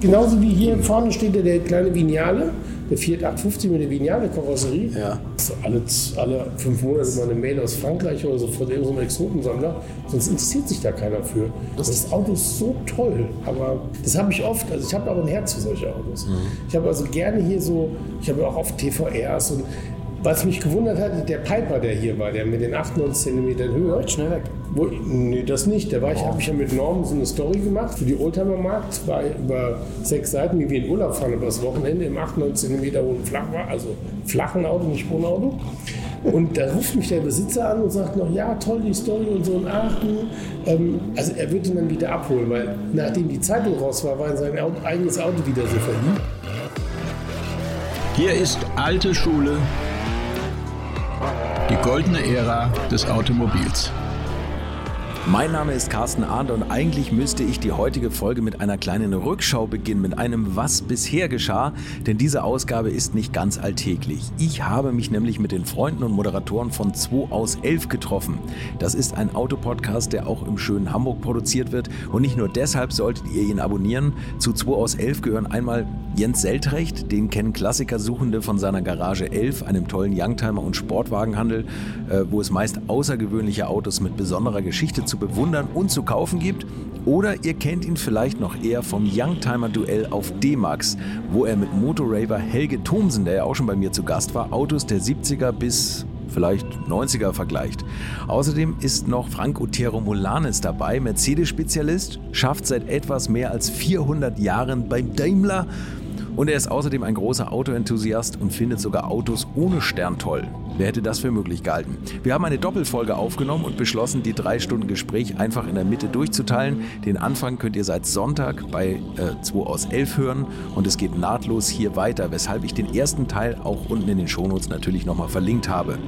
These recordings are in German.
Genauso wie hier vorne steht der, der kleine Vignale, der Fiat 850 mit der Vignale-Karosserie. Ja. So alle, alle fünf Monate mal eine Mail aus Frankreich oder so von irgendeinem Exotensammler. Sonst interessiert sich da keiner für. Das Auto ist so toll, aber das habe ich oft. Also ich habe aber ein Herz für solche Autos. Ich habe also gerne hier so, ich habe auch oft TVRs und was mich gewundert hat, der Piper, der hier war, der mit den 98 cm Höhe. Schnell weg. Wo, nee, das nicht. Da war ich, habe ich ja mit Norm so eine Story gemacht für die Oldtimer-Markt. War über sechs Seiten, wie wir in Urlaub fahren, über das Wochenende im 98 cm hohen Flach war, also flachen Auto, nicht Wohnauto. Und da ruft mich der Besitzer an und sagt noch, ja, toll, die Story und so in Aachen. Ähm, also er wird ihn dann wieder abholen, weil nachdem die Zeitung raus war, war in sein Auto, eigenes Auto wieder so verliebt. Hier ist alte Schule, goldene Ära des Automobils. Mein Name ist Carsten Arndt und eigentlich müsste ich die heutige Folge mit einer kleinen Rückschau beginnen, mit einem Was bisher geschah, denn diese Ausgabe ist nicht ganz alltäglich. Ich habe mich nämlich mit den Freunden und Moderatoren von 2 aus 11 getroffen. Das ist ein Autopodcast, der auch im schönen Hamburg produziert wird und nicht nur deshalb solltet ihr ihn abonnieren. Zu 2 aus 11 gehören einmal Jens Seltrecht, den kennen Klassikersuchende von seiner Garage 11, einem tollen Youngtimer und Sportwagenhandel, äh, wo es meist außergewöhnliche Autos mit besonderer Geschichte zu bewundern und zu kaufen gibt. Oder ihr kennt ihn vielleicht noch eher vom Youngtimer-Duell auf D-Max, wo er mit Motorraver Helge Thomsen, der ja auch schon bei mir zu Gast war, Autos der 70er bis vielleicht 90er vergleicht. Außerdem ist noch Frank Otero Molanes dabei, Mercedes-Spezialist, schafft seit etwas mehr als 400 Jahren beim Daimler und er ist außerdem ein großer Autoenthusiast und findet sogar Autos ohne Stern toll. Wer hätte das für möglich gehalten? Wir haben eine Doppelfolge aufgenommen und beschlossen, die drei Stunden Gespräch einfach in der Mitte durchzuteilen. Den Anfang könnt ihr seit Sonntag bei äh, 2 aus 11 hören und es geht nahtlos hier weiter, weshalb ich den ersten Teil auch unten in den Shownotes natürlich nochmal verlinkt habe.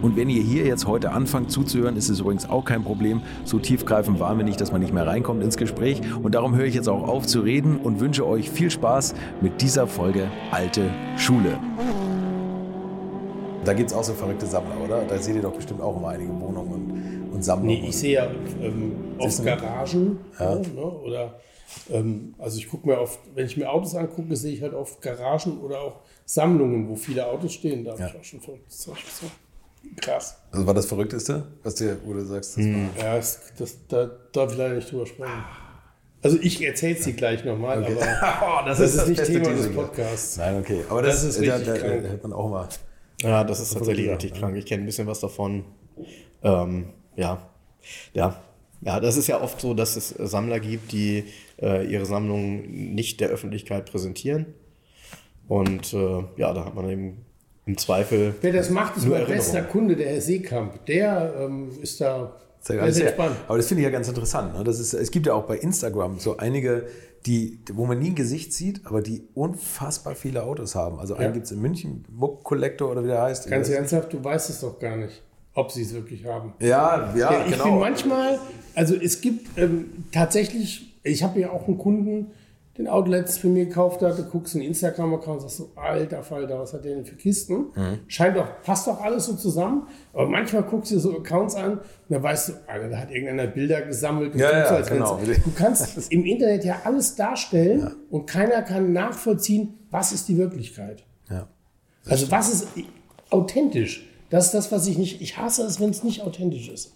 Und wenn ihr hier jetzt heute anfangt zuzuhören, ist es übrigens auch kein Problem. So tiefgreifend waren wir nicht, dass man nicht mehr reinkommt ins Gespräch. Und darum höre ich jetzt auch auf zu reden und wünsche euch viel Spaß mit dieser Folge Alte Schule. Da gibt es auch so verrückte Sammler, oder? Da seht ihr doch bestimmt auch immer einige Wohnungen und, und Sammlungen. Nee, ich sehe ja ähm, oft? Garagen. Ja. Ne, oder ähm, also ich gucke mir oft, wenn ich mir Autos angucke, sehe ich halt oft Garagen oder auch Sammlungen, wo viele Autos stehen. Da habe Ja. ich auch schon verrücktes Zeug gesehen. Krass. Also war das Verrückteste, was dir, wo du sagst, das Ja, das, das, da darf ich leider nicht drüber sprechen. Also ich erzähle es dir gleich nochmal, Okay. aber Oh, das, ist, nicht beste Thema des. Podcasts. Nein, okay. Aber das, Das ist richtig da, krank. da hört man auch immer. Ja, das ist tatsächlich Sachen, richtig ja. krank. Ich kenne ein bisschen was davon. Ähm, ja, ja. Ja, das ist ja oft so, dass es Sammler gibt, die äh, ihre Sammlungen nicht der Öffentlichkeit präsentieren. Und äh, ja, da hat man eben im Zweifel. Wer das macht, ist mein bester. Kunde, der Herr Seekamp. Der ähm, ist da Sehr entspannt. Aber das finde ich ja ganz interessant. Ne? Das ist, es gibt ja auch bei Instagram so einige, die, wo man nie ein Gesicht sieht, aber die unfassbar viele Autos haben. Also einen Ja. gibt es in München, Muck Collector oder wie der heißt. Ganz Ich ernsthaft, du weißt es doch gar nicht, ob sie es wirklich haben. Ja, ja, Ja, ich genau. finde manchmal, also es gibt ähm, tatsächlich, ich habe ja auch einen Kunden, den Auto letztens für mir gekauft hat, du guckst in Instagram-Account und sagst so, alter Falter, was hat der denn für Kisten? Mhm. Scheint doch, passt doch alles so zusammen, aber manchmal guckst du dir so Accounts an und dann weißt du, Alter, da hat irgendeiner Bilder gesammelt. Ja, ja, so, als genau. Du kannst im Internet ja alles darstellen und keiner kann nachvollziehen, was ist die Wirklichkeit. ja. Also was ist authentisch? Das ist das, was ich nicht. Ich hasse es, wenn es nicht authentisch ist.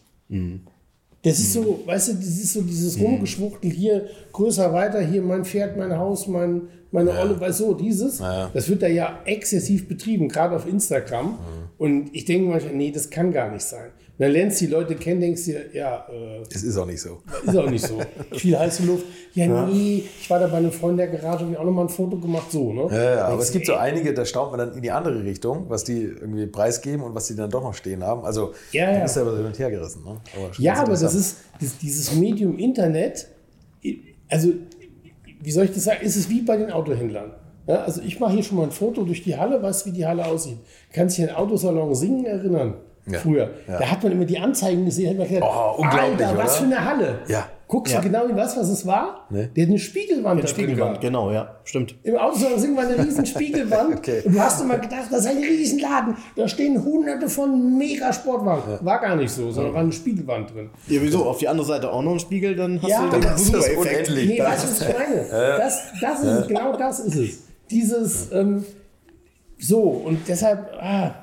Das ist so, weißt du, das ist so dieses Rumgeschwuchtel hier, größer, weiter, hier mein Pferd, mein Haus, mein, meine Olle, weißt du, so, dieses. Ja. Das wird da ja exzessiv betrieben, gerade auf Instagram. Und ich denke manchmal, nee, das kann gar nicht sein. Dann lernst du die Leute kennen, denkst dir, ja, äh, Es ist auch nicht so. ist auch nicht so. Viel heiße Luft. Ja, nee, ich war da bei einem Freund der Garage, habe ich auch nochmal ein Foto gemacht, so, ne? Ja, ja, aber es du, gibt so einige, da staunt man dann in die andere Richtung, was die irgendwie preisgeben und was die dann doch noch stehen haben. Also, Ja, du ja. bist ja aber so hin und her gerissen. Ne? Aber Ja, aber das ist das, dieses Medium Internet, also wie soll ich das sagen, ist es wie bei den Autohändlern. Ja, also ich mache hier schon mal ein Foto durch die Halle, weißt du, wie die Halle aussieht. Kannst dich an den Autosalon Singen erinnern? Ja. früher. Ja. Da hat man immer die Anzeigen gesehen, hat man gedacht, Oh, unglaublich, Alter, was oder? für eine Halle. Ja. Guckst Ja. du genau in was, was es war? Nee. Der hat eine Spiegelwand drin Spiegelwand, genau, ja, stimmt. Im Autosalon war eine riesen Spiegelwand. Okay. Und du hast immer gedacht, das ist ein Riesenladen. Da stehen hunderte von Mega-Sportwagen. War gar nicht so, sondern war eine Spiegelwand drin. Ja, wieso? Auf die andere Seite auch noch ein Spiegel, dann hast Ja, du den ist das Blu-ray-Effekt. unendlich. Nee, weißt du, was ich meine? Das, das ist genau das ist es. Dieses, ähm, so, und deshalb, ah,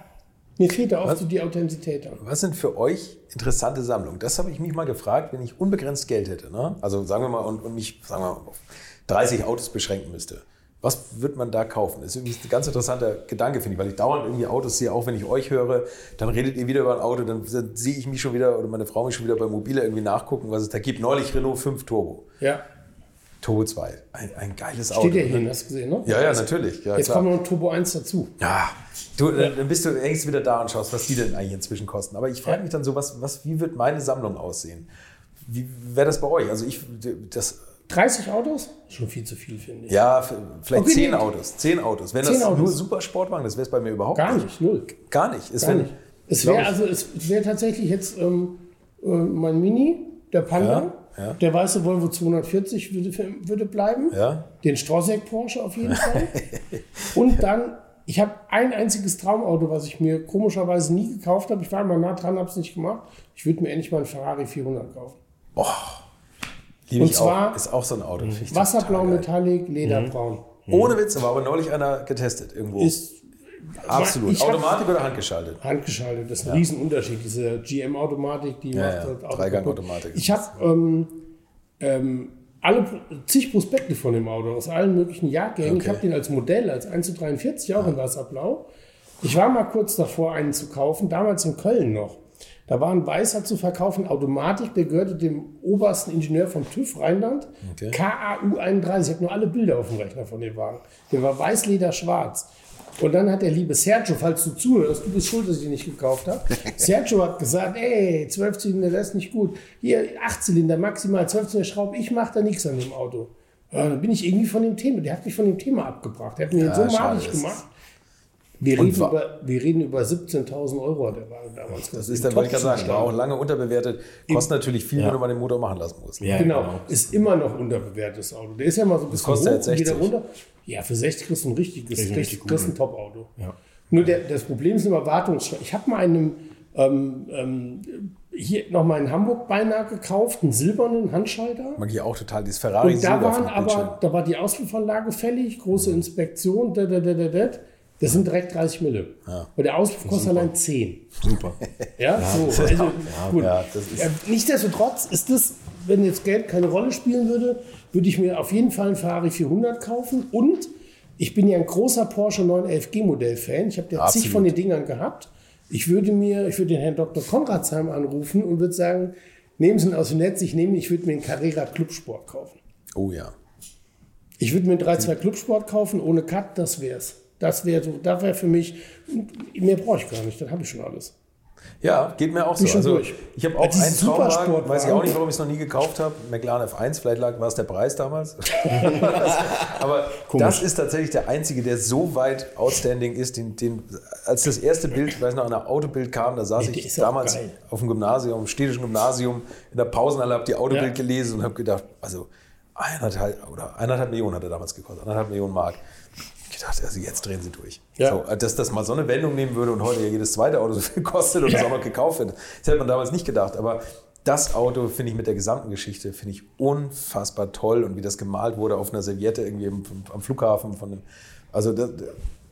mir fehlt da oft so die Authentizität. an. Was sind für euch interessante Sammlungen? Das habe ich mich mal gefragt, wenn ich unbegrenzt Geld hätte. Ne? Also sagen wir mal, und, und mich sagen wir mal, auf 30 Autos beschränken müsste. Was wird man da kaufen? Das ist irgendwie ein ganz interessanter Gedanke, finde ich, weil ich dauernd irgendwie Autos sehe, auch wenn ich euch höre, dann redet ihr wieder über ein Auto, dann, dann sehe ich mich schon wieder oder meine Frau mich schon wieder bei Mobile irgendwie nachgucken, was es da gibt. Neulich Renault 5 Turbo. Ja, Turbo 2. Ein, ein geiles Auto. steht ja hier, ne? hast du gesehen, ne? Ja, ja, natürlich. Ja, Jetzt klar. kommt noch ein Turbo 1 dazu. Ja, du, äh, dann bist du hängst wieder da und schaust, was die denn eigentlich inzwischen kosten. Aber ich frage Ja. mich dann so, was, was, wie wird meine Sammlung aussehen? Wie wäre das bei euch? Also ich, das, 30 Autos? Schon viel zu viel, finde ich. ja, vielleicht Okay, zehn nee. Autos. Zehn Autos. Wenn Zehn das Autos. nur Supersportwagen, das wäre es bei mir überhaupt Gar nicht, null. Gar nicht. Es Gar wär- nicht. Es wäre also, es wäre tatsächlich jetzt ähm, äh, mein Mini, der Panda. Ja, ja. Der weiße Volvo 240 würde, würde bleiben. Ja. Den Strosek Porsche auf jeden Fall. Und dann, ich habe ein einziges Traumauto, was ich mir komischerweise nie gekauft habe. Ich war mal nah dran, habe es nicht gemacht. Ich würde mir endlich mal einen Ferrari 400 kaufen. Liebe Und ich zwar- auch, ist auch so ein Auto. Wasserblau. Metallic, Lederbraun. Ohne Witz, aber, aber neulich einer getestet irgendwo. Ist Absolut. Ich Automatik oder handgeschaltet? handgeschaltet. Das ist ein Riesenunterschied. Diese GM-Automatik, die Ja, macht ja, halt Auto Dreigang-Automatik. Ich habe ähm, ähm, alle zig Prospekte von dem Auto aus allen möglichen Jahrgängen. Ich Okay. habe den als Modell, als 1 zu 43 auch in Wasserblau. Ich war mal kurz davor, einen zu kaufen, damals in Köln noch. Da war ein Weißer zu verkaufen, Automatik, der gehörte dem obersten Ingenieur vom TÜV Rheinland, Okay. KAU 31. Ich habe nur alle Bilder auf dem Rechner von dem Wagen. Der war Weißleder schwarz. Und dann hat der liebe Sergio, falls du zuhörst, du bist schuld, dass ich den nicht gekauft habe. Sergio hat gesagt, ey, 12 Zylinder, das ist nicht gut. Hier, 8 Zylinder, maximal 12 Zylinder Schraube, ich mache da nichts an dem Auto. Ja, dann bin ich irgendwie von dem Thema, der hat mich von dem Thema abgebracht. Der hat mir Ja, so malig gemacht. Wir reden, über, wir reden über 17.000 Euro hat der Wagen damals. Das ist dann, wollte ich gerade sagen, war auch lange unterbewertet. Kostet natürlich viel, wenn du mal den Motor machen lassen musst. Ja, Genau, ist immer noch unterbewertetes Auto. Der ist ja mal so ein bisschen kostet hoch jetzt und wieder 60. runter. Ja, für 60 kriegst du ein richtiges, ein richtig kriegst, ein. Top-Auto. Nur der, das Problem ist immer Wartungsstreit. Ich habe mal einen ähm, ähm, hier nochmal in Hamburg beinahe gekauft, einen silbernen Handschalter. Mag ich auch total, dieses Ferrari Und da waren aber, da war die Auspuffanlage fällig, große Inspektion, da, da, da, da, da. Das sind direkt 30 Mille. Und der Auspuff kostet allein 10. Super. Ja, so. Also, gut. Ja, das ist- Ja, nichtsdestotrotz ist das, wenn jetzt Geld keine Rolle spielen würde, würde ich mir auf jeden Fall einen Ferrari 400 kaufen. Und ich bin ja ein großer Porsche 911 G-Modell-Fan. Ich habe ja Absolut. zig von den Dingern gehabt. Ich würde mir, ich würde den Herrn Dr. Konradsheim anrufen und würde sagen, nehmen Sie ihn aus dem Netz, ich nehme, ich würde mir einen Carrera Clubsport kaufen. Oh ja. Ich würde mir einen 3-2 Clubsport kaufen, ohne Cut, das wär's. Das wäre so, das wäre für mich, mehr brauche ich gar nicht, dann habe ich schon alles. Ja, geht mir auch so. Also, ich habe auch einen Traumwagen, weiß ich auch nicht, warum ich es noch nie gekauft habe. McLaren F1, vielleicht lag, war es der Preis damals. Aber das ist tatsächlich der einzige, der so weit outstanding ist. Den, den, als das erste Bild, ich weiß noch, an der Autobild kam, da saß der ich damals auf dem Gymnasium, im städtischen Gymnasium, in der Pausenhalle, habe die Autobild Ja. gelesen und habe gedacht, also eineinhalb, oder eineinhalb Millionen hat er damals gekostet, eineinhalb Millionen Mark. Ich gedacht, also jetzt drehen sie durch. Ja. So, dass das mal so eine Wendung nehmen würde und heute ja jedes zweite Auto so viel kostet und es auch noch gekauft wird. Das hätte man damals nicht gedacht. Aber das Auto finde ich mit der gesamten Geschichte finde ich unfassbar toll und wie das gemalt wurde auf einer Serviette irgendwie am Flughafen von einem, also das,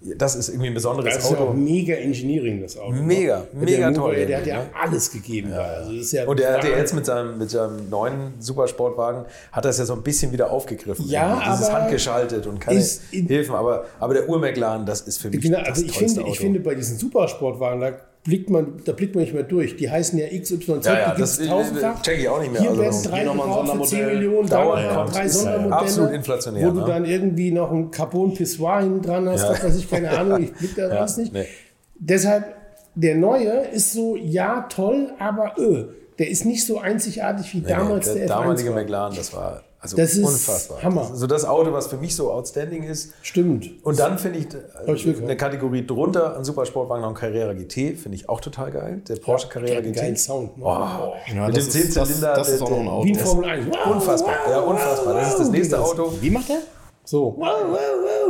das ist irgendwie ein besonderes Das ist ja auch Auto. mega Engineering, das Auto. Mega, ne? mega der toll Mura, Der hat ja alles gegeben. da. Also das ist ja Und er hat ja jetzt mit seinem, mit seinem neuen Supersportwagen, hat das ja so ein bisschen wieder aufgegriffen. Ja, Irgendwie. Dieses aber handgeschaltet und keine Hilfen. Aber, aber der Ur-McLaren, das ist für mich Genau, das also ich tollste finde, Auto. ich finde, bei diesen Supersportwagen, da blickt man, da blickt man nicht mehr durch. Die heißen ja XYZ, Ja, ja, die gibt's das- tausendfach. check ich auch nicht mehr. Hier Also werden das- drei gebraucht für 10 Sondermodell. Millionen, da Dauernd nochmal kommt. drei Ist ja, ja. Sondermodelle. Absolut inflationär, Wo du ne? dann irgendwie noch ein Carbon Pissoir hinten dran hast, Ja. was weiß ich, keine Ahnung, ich blick da Ja, was nicht. nee. Deshalb, der neue ist so, ja, toll, aber öh, der ist nicht so einzigartig wie damals der, der, F1 damalige. McLaren, das war Also Das ist unfassbar. Hammer. Das ist so das Auto, was für mich so outstanding ist. Stimmt. Und dann finde ich äh, Glück eine Kategorie drunter, ein Supersportwagen noch ein Carrera GT, finde ich auch total geil. Der Porsche Carrera hat einen GT. geilen Sound, ne? Oh, Ja, mit dem das ist- das- 10-Zylinder. das ist der- auch noch ein Auto. Wie ein Formel 1. Wow, Unfassbar, ja, unfassbar. Das ist das nächste Wie das- Auto. Wie macht der? So. Wow, wow,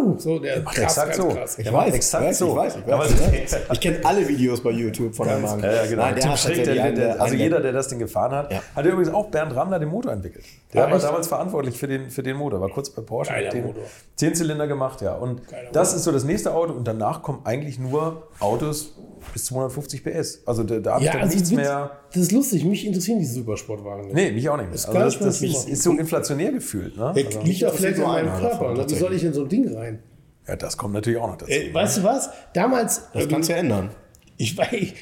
wow. So, der krass, exakt so. krass. Ich weiß, exakt ich so. weiß, ich weiß. so- Ich, weiß. ich kenne alle Videos bei YouTube von dem Wagen. Ja, ja, genau. Nein, der hat tatsächlich der, der, der, also jeder, der das Ding gefahren hat, Ja. hat übrigens auch Bernd Rammler den Motor entwickelt. Der Ah, war damals verantwortlich für den, für den Motor, war kurz bei Porsche, Geiler hat den Motor. 10 Zylinder gemacht, ja. Und Geiler das Motor. ist so das nächste Auto und danach kommen eigentlich nur Autos bis 250 PS. Also da, da habe ich Ja, dann also nichts mehr. Das ist lustig, mich interessieren diese Supersportwagen nicht. Nee, mich auch nicht mehr. Ist Also das, das ist, so inflationär gefühlt. Ne? Der Also, liegt doch vielleicht in meinem Körper. Ne? Wie soll ich in so ein Ding rein? ja, das kommt natürlich auch noch dazu. Äh, weißt du was? Damals. das ähm, kannst du ja ändern. ich weiß.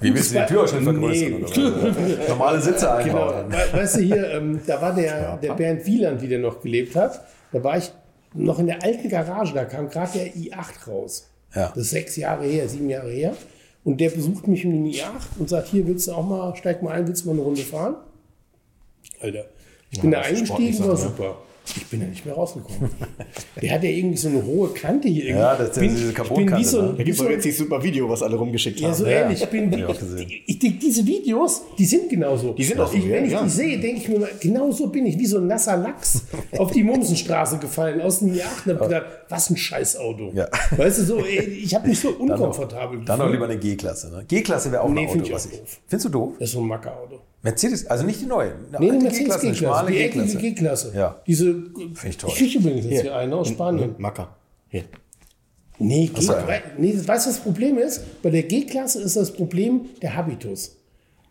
Wie willst du den Führerschein vergrößern? Nee. Normale Sitze Genau. einbauen. We- Weißt du hier, ähm, da war der, der Bernd Wieland, wie der noch gelebt hat. Da war ich noch in der alten Garage, da kam gerade der i8 raus. Ja. Das ist sechs Jahre her, sieben Jahre her. Und der besucht mich mit dem i8 und sagt, hier willst du auch mal, steig mal ein, willst du mal eine Runde fahren? Alter, ich bin da eingestiegen, war super. Ich bin da nicht mehr rausgekommen. der hat ja irgendwie so eine hohe Kante hier. irgendwie. Ja, das ist bin, diese ich bin wie Carbonkante, so, ne? Da gibt es jetzt dieses super Video, was alle rumgeschickt ja, haben. so Ja, ähnlich. Ich bin, ich ich, ich, die, diese Videos, die sind genauso. Die sind auch so, ich, Wenn ja, ich ja. die sehe, denke ich mir mal, genau so bin ich, wie so ein nasser Lachs auf die Mumsenstraße gefallen, aus dem Jahr und hab gedacht, was ein Scheißauto. Ja. Weißt du, so, ey, ich habe mich so unkomfortabel Dann noch lieber eine G-Klasse. Ne? G-Klasse wäre auch Nee, ein find Auto, ich was auch ich. doof. Findest du doof? Das ist so ein Mackerauto. Mercedes, also nicht die neue. Nee, alte Mercedes G-Klasse, die eckige G-Klasse. Ja. Diese, ich toll. ich kriege übrigens jetzt hier eine aus Spanien. Macker. Hier. Nee, G nee, weißt du, was das Problem ist? Bei der G-Klasse ist das Problem der Habitus.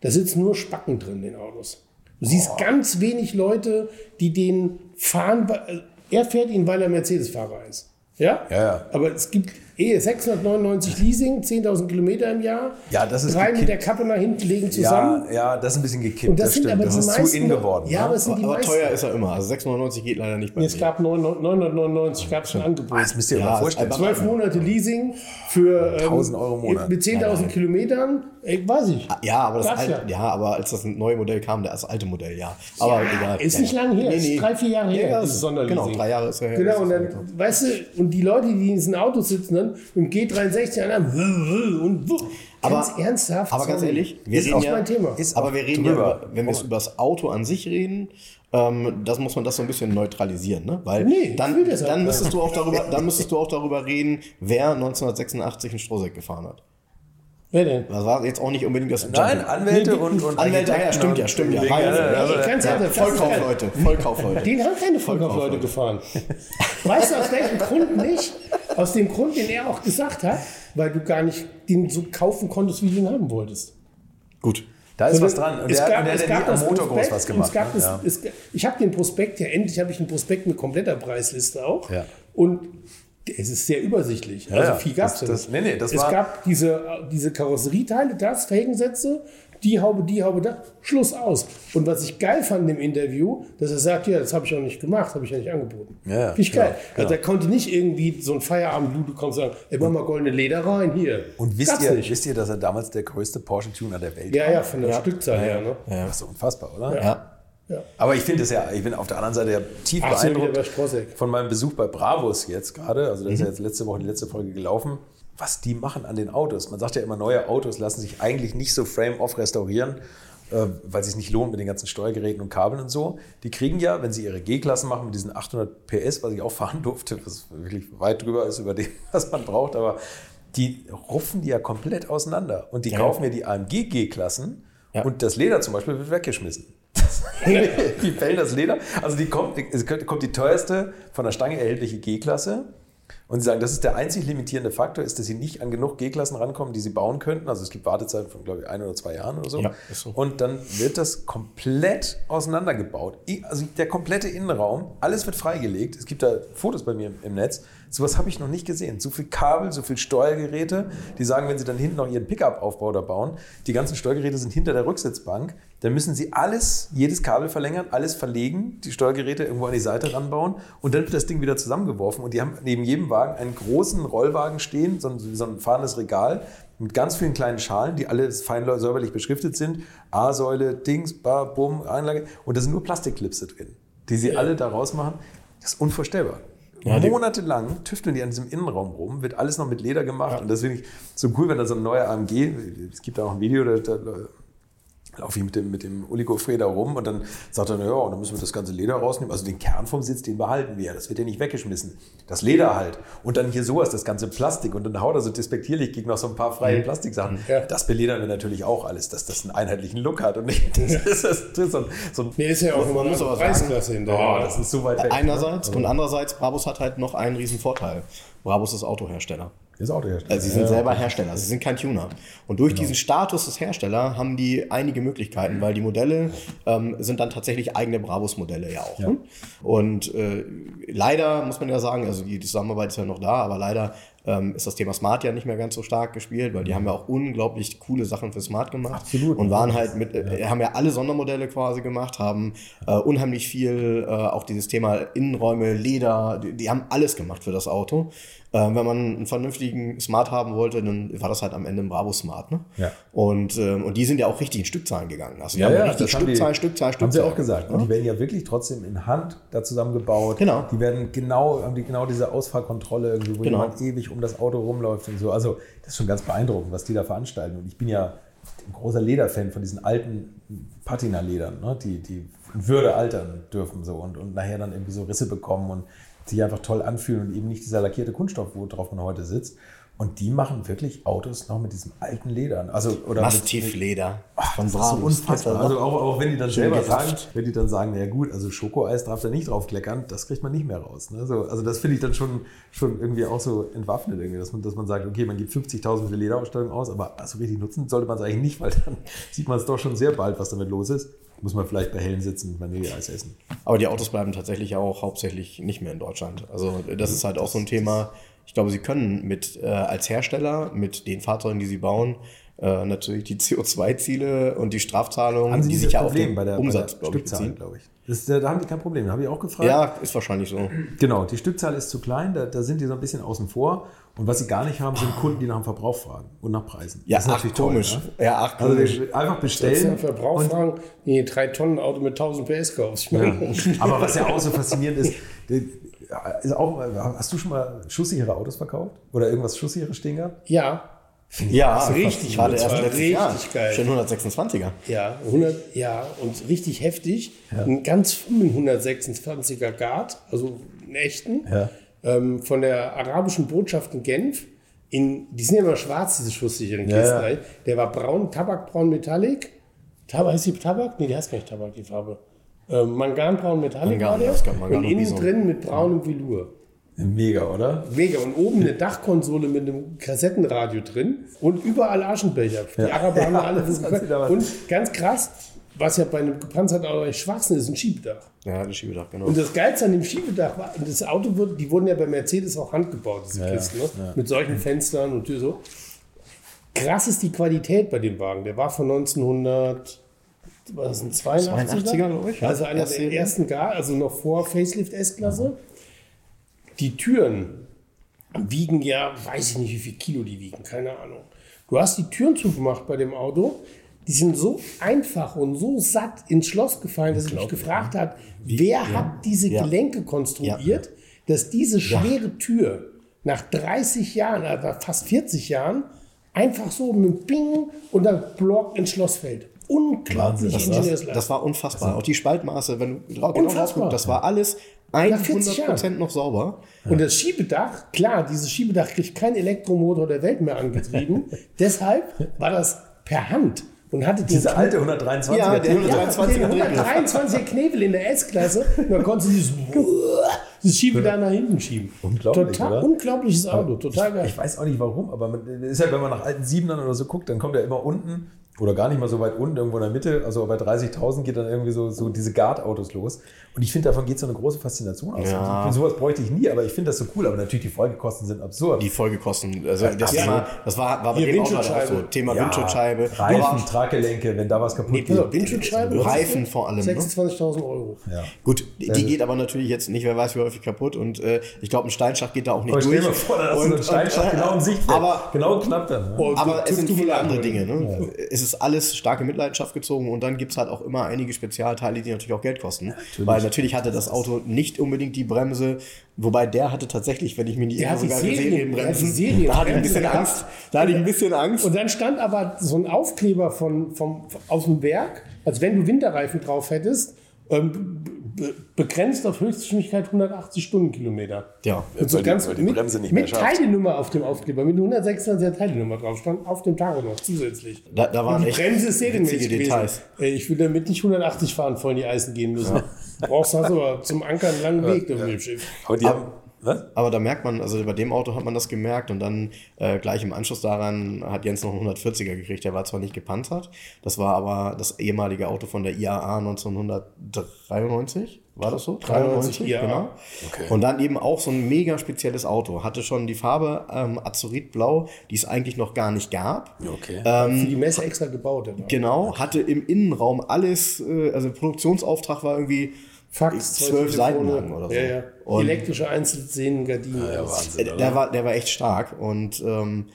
Da sitzen nur Spacken drin in den Autos. Du siehst ganz wenig Leute, die den fahren. weil- Er fährt ihn, weil er Mercedes-Fahrer ist. Ja? Ja, ja. Aber es gibt eh 699 Leasing, 10.000 Kilometer im Jahr. Ja, das ist Drei mit gekippt. der Kappe nach hinten legen zusammen. Ja, ja, das ist ein bisschen gekippt. Und das, das sind stimmt. aber das die ist meisten. zu in geworden. Ja, ne? aber es sind die Aber meisten. teuer ist er immer. Also 699 geht leider nicht bei Nee, es mir. gab 999 gab es ein Angebot. Das müsst ihr euch Ja, mal vorstellen. Zwölf Monate Leasing für ähm, 1000 Euro im Monat. mit 10.000 Kilometern, ey, weiß ich. Ja, aber das Gab's alte, ja. ja. aber als das neue Modell kam, das alte Modell, ja. Aber egal. Ist ja, nicht ja. lange her, Nee, ist nee. drei, vier Jahre her, Ja, dieses Sonderleasing. Genau, drei Jahre ist er her. Genau, und Das ist dann, weißt du, und die Leute, die in diesen Autos sitzen, dann mit dem G63 an und Aber- ganz ernsthaft. aber ganz sorry, ehrlich, wir ist reden auch ja- mein Thema. ist Aber wir reden ja, drüber. über, wenn wir über das Auto an sich reden, ähm, das muss man das so ein bisschen neutralisieren, ne? Weil Nee, ich dann, das dann nicht. müsstest du auch darüber, dann müsstest du auch darüber reden, wer 1986 einen Strohsack gefahren hat. Wer denn? Das war jetzt auch nicht unbedingt das Nein, Jumping. Anwälte Nee, und, und Anwälte, ja, stimmt ja, stimmt ja. Ja, Also, das ist geil. Vollkaufleute, Vollkaufleute. Den haben keine Vollkaufleute gefahren. Weißt du aus welchem Grund nicht? Aus dem Grund, den er auch gesagt hat, weil du gar nicht den so kaufen konntest, wie du ihn haben wolltest. Gut. Da ist was Sondern dran. Und es der, gab- und der ja gab nie am das Motor groß was gemacht. Es gab ne? das, ja. es, ich habe den Prospekt, ja endlich habe ich einen Prospekt mit kompletter Preisliste auch. Ja. Und es ist sehr übersichtlich. Ja, also ja. viel gab es Das- ja das- nee, nee, das es war- gab diese, diese Karosserieteile, das, Felgensätze, die Haube, die Haube, da, Schluss aus. Und was ich geil fand im Interview, dass er sagt, ja, das habe ich auch nicht gemacht, habe ich ja nicht angeboten. Ja, ja, Finde ich geil. genau, Also er konnte nicht irgendwie so ein Feierabend-Lude kommen und sagen, ey, mach mal goldene Leder rein, hier. Und wisst ihr, nicht. wisst ihr, dass er damals der größte Porsche-Tuner der Welt Ja, war? ja, von der Stückzahl her. Ne? Das ist unfassbar, oder? Ja. Aber ich finde es ja, ich bin auf der anderen Seite ja tief Ach, beeindruckt von meinem Besuch bei Bravos jetzt gerade. Also, das ist ja Mhm. jetzt letzte Woche die letzte Folge gelaufen. Was die machen an den Autos. Man sagt ja immer, neue Autos lassen sich eigentlich nicht so frame-off restaurieren, äh, weil es sich nicht lohnt mit den ganzen Steuergeräten und Kabeln und so. Die kriegen ja, wenn sie ihre G-Klassen machen mit diesen 800 PS, was ich auch fahren durfte, was wirklich weit drüber ist über dem, was man braucht, aber die rufen die ja komplett auseinander. Und die kaufen ja die AMG G-Klassen Ja. und das Leder zum Beispiel wird weggeschmissen. Die fällen das Leder. Also die kommt, es kommt die teuerste von der Stange erhältliche G-Klasse. Und sie sagen, das ist der einzig limitierende Faktor, ist, dass sie nicht an genug G-Klassen rankommen, die sie bauen könnten. Also es gibt Wartezeiten von, glaube ich, ein oder zwei Jahren oder so. Ja, so. Und dann wird das komplett auseinandergebaut. Also der komplette Innenraum, alles wird freigelegt. Es gibt da Fotos bei mir im Netz. Sowas habe ich noch nicht gesehen. So viel Kabel, so viel Steuergeräte. Die sagen, wenn sie dann hinten noch ihren Pickup-Aufbau da bauen, die ganzen Steuergeräte sind hinter der Rücksitzbank. Dann müssen sie alles, jedes Kabel verlängern, alles verlegen, die Steuergeräte irgendwo an die Seite ranbauen und dann wird das Ding wieder zusammengeworfen. Und die haben neben jedem Wagen einen großen Rollwagen stehen, so ein, so ein fahrendes Regal mit ganz vielen kleinen Schalen, die alle fein säuberlich beschriftet sind. A-Säule, Dings, Bar, Bumm, Anlage. Und da sind nur Plastikklipse drin. die sie alle daraus machen. Das ist unvorstellbar. Die- Monatelang tüfteln die an diesem Innenraum rum, wird alles noch mit Leder gemacht. Und das finde ich so cool, wenn da so ein neuer AMG, es gibt da auch ein Video, da, da laufe ich mit dem, mit dem Uli Goffrey da rum und dann sagt er, ja, dann müssen wir das ganze Leder rausnehmen. Also den Kern vom Sitz, den behalten wir. Das wird ja nicht weggeschmissen. Das Leder halt. Und dann hier sowas, das ganze Plastik. Und dann haut er so despektierlich gegen noch so ein paar freie Plastiksachen. Ja. Das beledern wir natürlich auch alles, dass das einen einheitlichen Look hat. Und nicht, das ist, das ist so ein, so ein Nee, ist ja auch immer muss aber sagen, Preisklasse hinterher. Oh, das ist so weit weg. Einerseits und andererseits, Brabus hat halt noch einen riesen Vorteil. Brabus ist Autohersteller. Ist auch der Also sie sind selber Hersteller, sie sind kein Tuner. Und durch diesen Status des Herstellers haben die einige Möglichkeiten, weil die Modelle ähm, sind dann tatsächlich eigene Brabus-Modelle ja auch. Ne? Und äh, leider muss man ja sagen, also die Zusammenarbeit ist ja noch da, aber leider ähm, ist das Thema Smart ja nicht mehr ganz so stark gespielt, weil die haben ja auch unglaublich coole Sachen für Smart gemacht. Absolut. Und waren halt mit, äh, haben ja alle Sondermodelle quasi gemacht, haben äh, unheimlich viel, äh, auch dieses Thema Innenräume, Leder, die, die haben alles gemacht für das Auto. Äh, wenn man einen vernünftigen Smart haben wollte, dann war das halt am Ende ein Bravo Smart. Ne? Ja. Und, ähm, und die sind ja auch richtig in Stückzahlen gegangen. Also die Ja, haben ja, richtig das haben die- Stückzahl, Stückzahl, Stückzahl. Haben sie auch gesagt. Und die werden ja wirklich trotzdem in Hand da zusammengebaut. Genau. Die werden genau, haben die genau diese Ausfahrkontrolle irgendwie, wo Genau. jemand ewig um das Auto rumläuft und so. Also das ist schon ganz beeindruckend, was die da veranstalten. Und ich bin ja ein großer Lederfan von diesen alten Patina-Ledern, ne? die, die in Würde altern dürfen so und, und nachher dann irgendwie so Risse bekommen und sich einfach toll anfühlen und eben nicht dieser lackierte Kunststoff, worauf man heute sitzt. Und die machen wirklich Autos noch mit diesem alten Ledern. Also, oder Mastiffleder von das ist so Brabus. unfassbar. Also auch, auch wenn die dann Schön selber gerafft. sagen, wenn die dann sagen, naja gut, also Schokoeis darf da nicht drauf kleckern, das kriegt man nicht mehr raus. Ne? So, also das finde ich dann schon, schon irgendwie auch so entwaffnet, irgendwie, dass, man, dass man sagt, okay, man gibt 50.000 für Lederausstellung aus, aber so richtig nutzen sollte man es eigentlich nicht, weil dann sieht man es doch schon sehr bald, was damit los ist. Muss man vielleicht bei hellen sitzen, Vanilleeis essen. Aber die Autos bleiben tatsächlich auch hauptsächlich nicht mehr in Deutschland. Also das ist halt auch so ein Thema. Ich glaube, sie können mit äh, als Hersteller mit den Fahrzeugen, die sie bauen, äh, natürlich die CO2-Ziele und die Strafzahlungen, die sich ja auf den bei der, Umsatz, bei der glaube ich, Stückzahl, glaube ich. Das, da haben die kein Problem, habe ich auch gefragt. Ja, ist wahrscheinlich so. Genau, die Stückzahl ist zu klein, da, da sind die so ein bisschen außen vor. Und was sie gar nicht haben, sind Kunden, die nach dem Verbrauch fragen und nach Preisen. Ja, Das ist ach, natürlich toll, komisch. ne? Ja, ach, Also komisch. wir- einfach bestellen. einen Verbrauch fragen, nee, drei Tonnen Auto mit 1000 PS kaufst. Meine, Aber was ja auch so faszinierend ist, ist auch, hast du schon mal schusssichere Autos verkauft? Oder irgendwas schusssicheres stehen gehabt? ja, ja, richtig Gerade erst letztes richtig Jahr. geil. Schön 126er. ja, 100, ja, und richtig heftig. Einen ganz frühen 126er Guard, also einen echten, Ja. ähm, von der arabischen Botschaft in Genf. In, die sind ja immer schwarz, diese schusssicheren Ja, Kisten. ja. Der war braun, Tabakbraun Metallic. Tabak, heißt die Tabak? Nee, die heißt gar nicht Tabak, die Farbe. Ähm, Manganbraun Metallic Mangan, war der. ja, und innen drin mit braunem Velour. Mega, oder? Mega. Und oben eine Dachkonsole mit einem Kassettenradio drin und überall Aschenbecher. Die Araber haben Ja, alle das. Und ganz krass, was ja bei einem gepanzerten Auto echt schwachsinn ist, ein Schiebedach. Ja, das Schiebedach, genau. Und das Geilste an dem Schiebedach war, das Auto wurde, die wurden ja bei Mercedes auch handgebaut, diese Ja, ja, Kisten, ne? ja. mit solchen Fenstern und so. Krass ist die Qualität bei dem Wagen. Der war von 1900, was ist ein 82er? 82er, glaube ich, ja. Also einer der ersten Gar, also noch vor Facelift S-Klasse. Die Türen wiegen ja, weiß ich nicht, wie viel Kilo die wiegen, keine Ahnung. Du hast die Türen zugemacht bei dem Auto. Die sind so einfach und so satt ins Schloss gefallen, dass ich mich gefragt habe, wer hat diese Ja. Gelenke konstruiert, dass diese schwere Tür nach 30 Jahren, also fast 40 Jahren, einfach so mit Bing und dann Block ins Schloss fällt. Unglaublich Wahnsinn, Das, Ingenieursleistung. das war unfassbar. Auch die Spaltmaße, wenn du drauf- genau das war alles 40 100% noch sauber. Und das Schiebedach, klar, dieses Schiebedach kriegt kein Elektromotor der Welt mehr angetrieben. Deshalb war das per Hand und hatte den Diese alte 123er. Ja, der Titel. ja, 123er den Drehgriff. 123er Knebel in der S-Klasse. Und dann konntest du dieses, dieses Schiebedach nach hinten schieben. Unglaublich, Total oder? unglaubliches Auto, total geil. Ich weiß auch nicht warum, aber man, ist ja, wenn man nach alten Siebenern oder so guckt, dann kommt er immer unten oder gar nicht mal so weit unten, irgendwo in der Mitte, also bei 30.000 geht dann irgendwie so, so diese Guard-Autos los. Und ich finde, davon geht so eine große Faszination aus. Ja. Und sowas bräuchte ich nie, aber ich finde das so cool. Aber natürlich, die Folgekosten sind absurd. Die Folgekosten, also das, Ja. Thema, das war, war bei dem auch so. Windschutzscheibe. Thema Ja, Windschutzscheibe. Reifen, Traggelenke, wenn da was kaputt Nee, geht. Windschutzscheibe. ist Reifen das? vor allem, ne? 26.000 Euro. Ja. Gut, die, die geht aber natürlich jetzt nicht, wer weiß wie häufig kaputt und äh, ich glaube, ein Steinschacht geht da auch nicht Aber durch. dir mal vor, da hast du so Und- äh, genau im Sichtfeld. Aber, genau knapp dann. Ne? Oh, aber es sind du viele andere an, Dinge. Ne? Es alles starke Mitleidenschaft gezogen und dann gibt es halt auch immer einige Spezialteile, die natürlich auch Geld kosten. Weil natürlich hatte das Auto nicht unbedingt die Bremse, wobei der hatte tatsächlich, wenn ich mir die sogar Serien- Serienbremsen. Serienbremsen Da hatte ich ein bisschen. Angst. Da hatte ich ein bisschen Angst. Und dann stand aber so ein Aufkleber von, vom, aus dem Werk, als wenn du Winterreifen drauf hättest, ähm, be- begrenzt auf Höchstgeschwindigkeit 180 Stundenkilometer. Ja. Und so die- ganz weil die mit, Bremse nicht mehr mit schafft. Teilenummer auf dem Aufkleber, mit 126er Teilenummer drauf stand, auf dem Tacho noch zusätzlich. Da, da waren Und die echt Bremse ist serienmäßig gewesen. Details. Ey, Ich will damit nicht 180 fahren, voll in die Eisen gehen müssen. Du brauchst also aber zum Anker einen langen Weg auf dem Schiff. Aber die haben. Was? Aber da merkt man, also bei dem Auto hat man das gemerkt und dann äh, gleich im Anschluss daran hat Jens noch einen 140er gekriegt. Der war zwar nicht gepanzert, das war aber das ehemalige Auto von der IAA 1993. War das so? 93 IAA. genau. Okay. Und dann eben auch so ein mega spezielles Auto. Hatte schon die Farbe ähm, Azuritblau, die es eigentlich noch gar nicht gab. Okay. Für die Messe extra gebaut. Genau, hatte im Innenraum alles, äh, also Produktionsauftrag war irgendwie Fax, zwölf Seiten lang oder so. Ja, ja. Und- Elektrische Einzelsehnen, Gardinen. Ja. Wahnsinn, Äh, oder? der war, der war echt stark und ähm,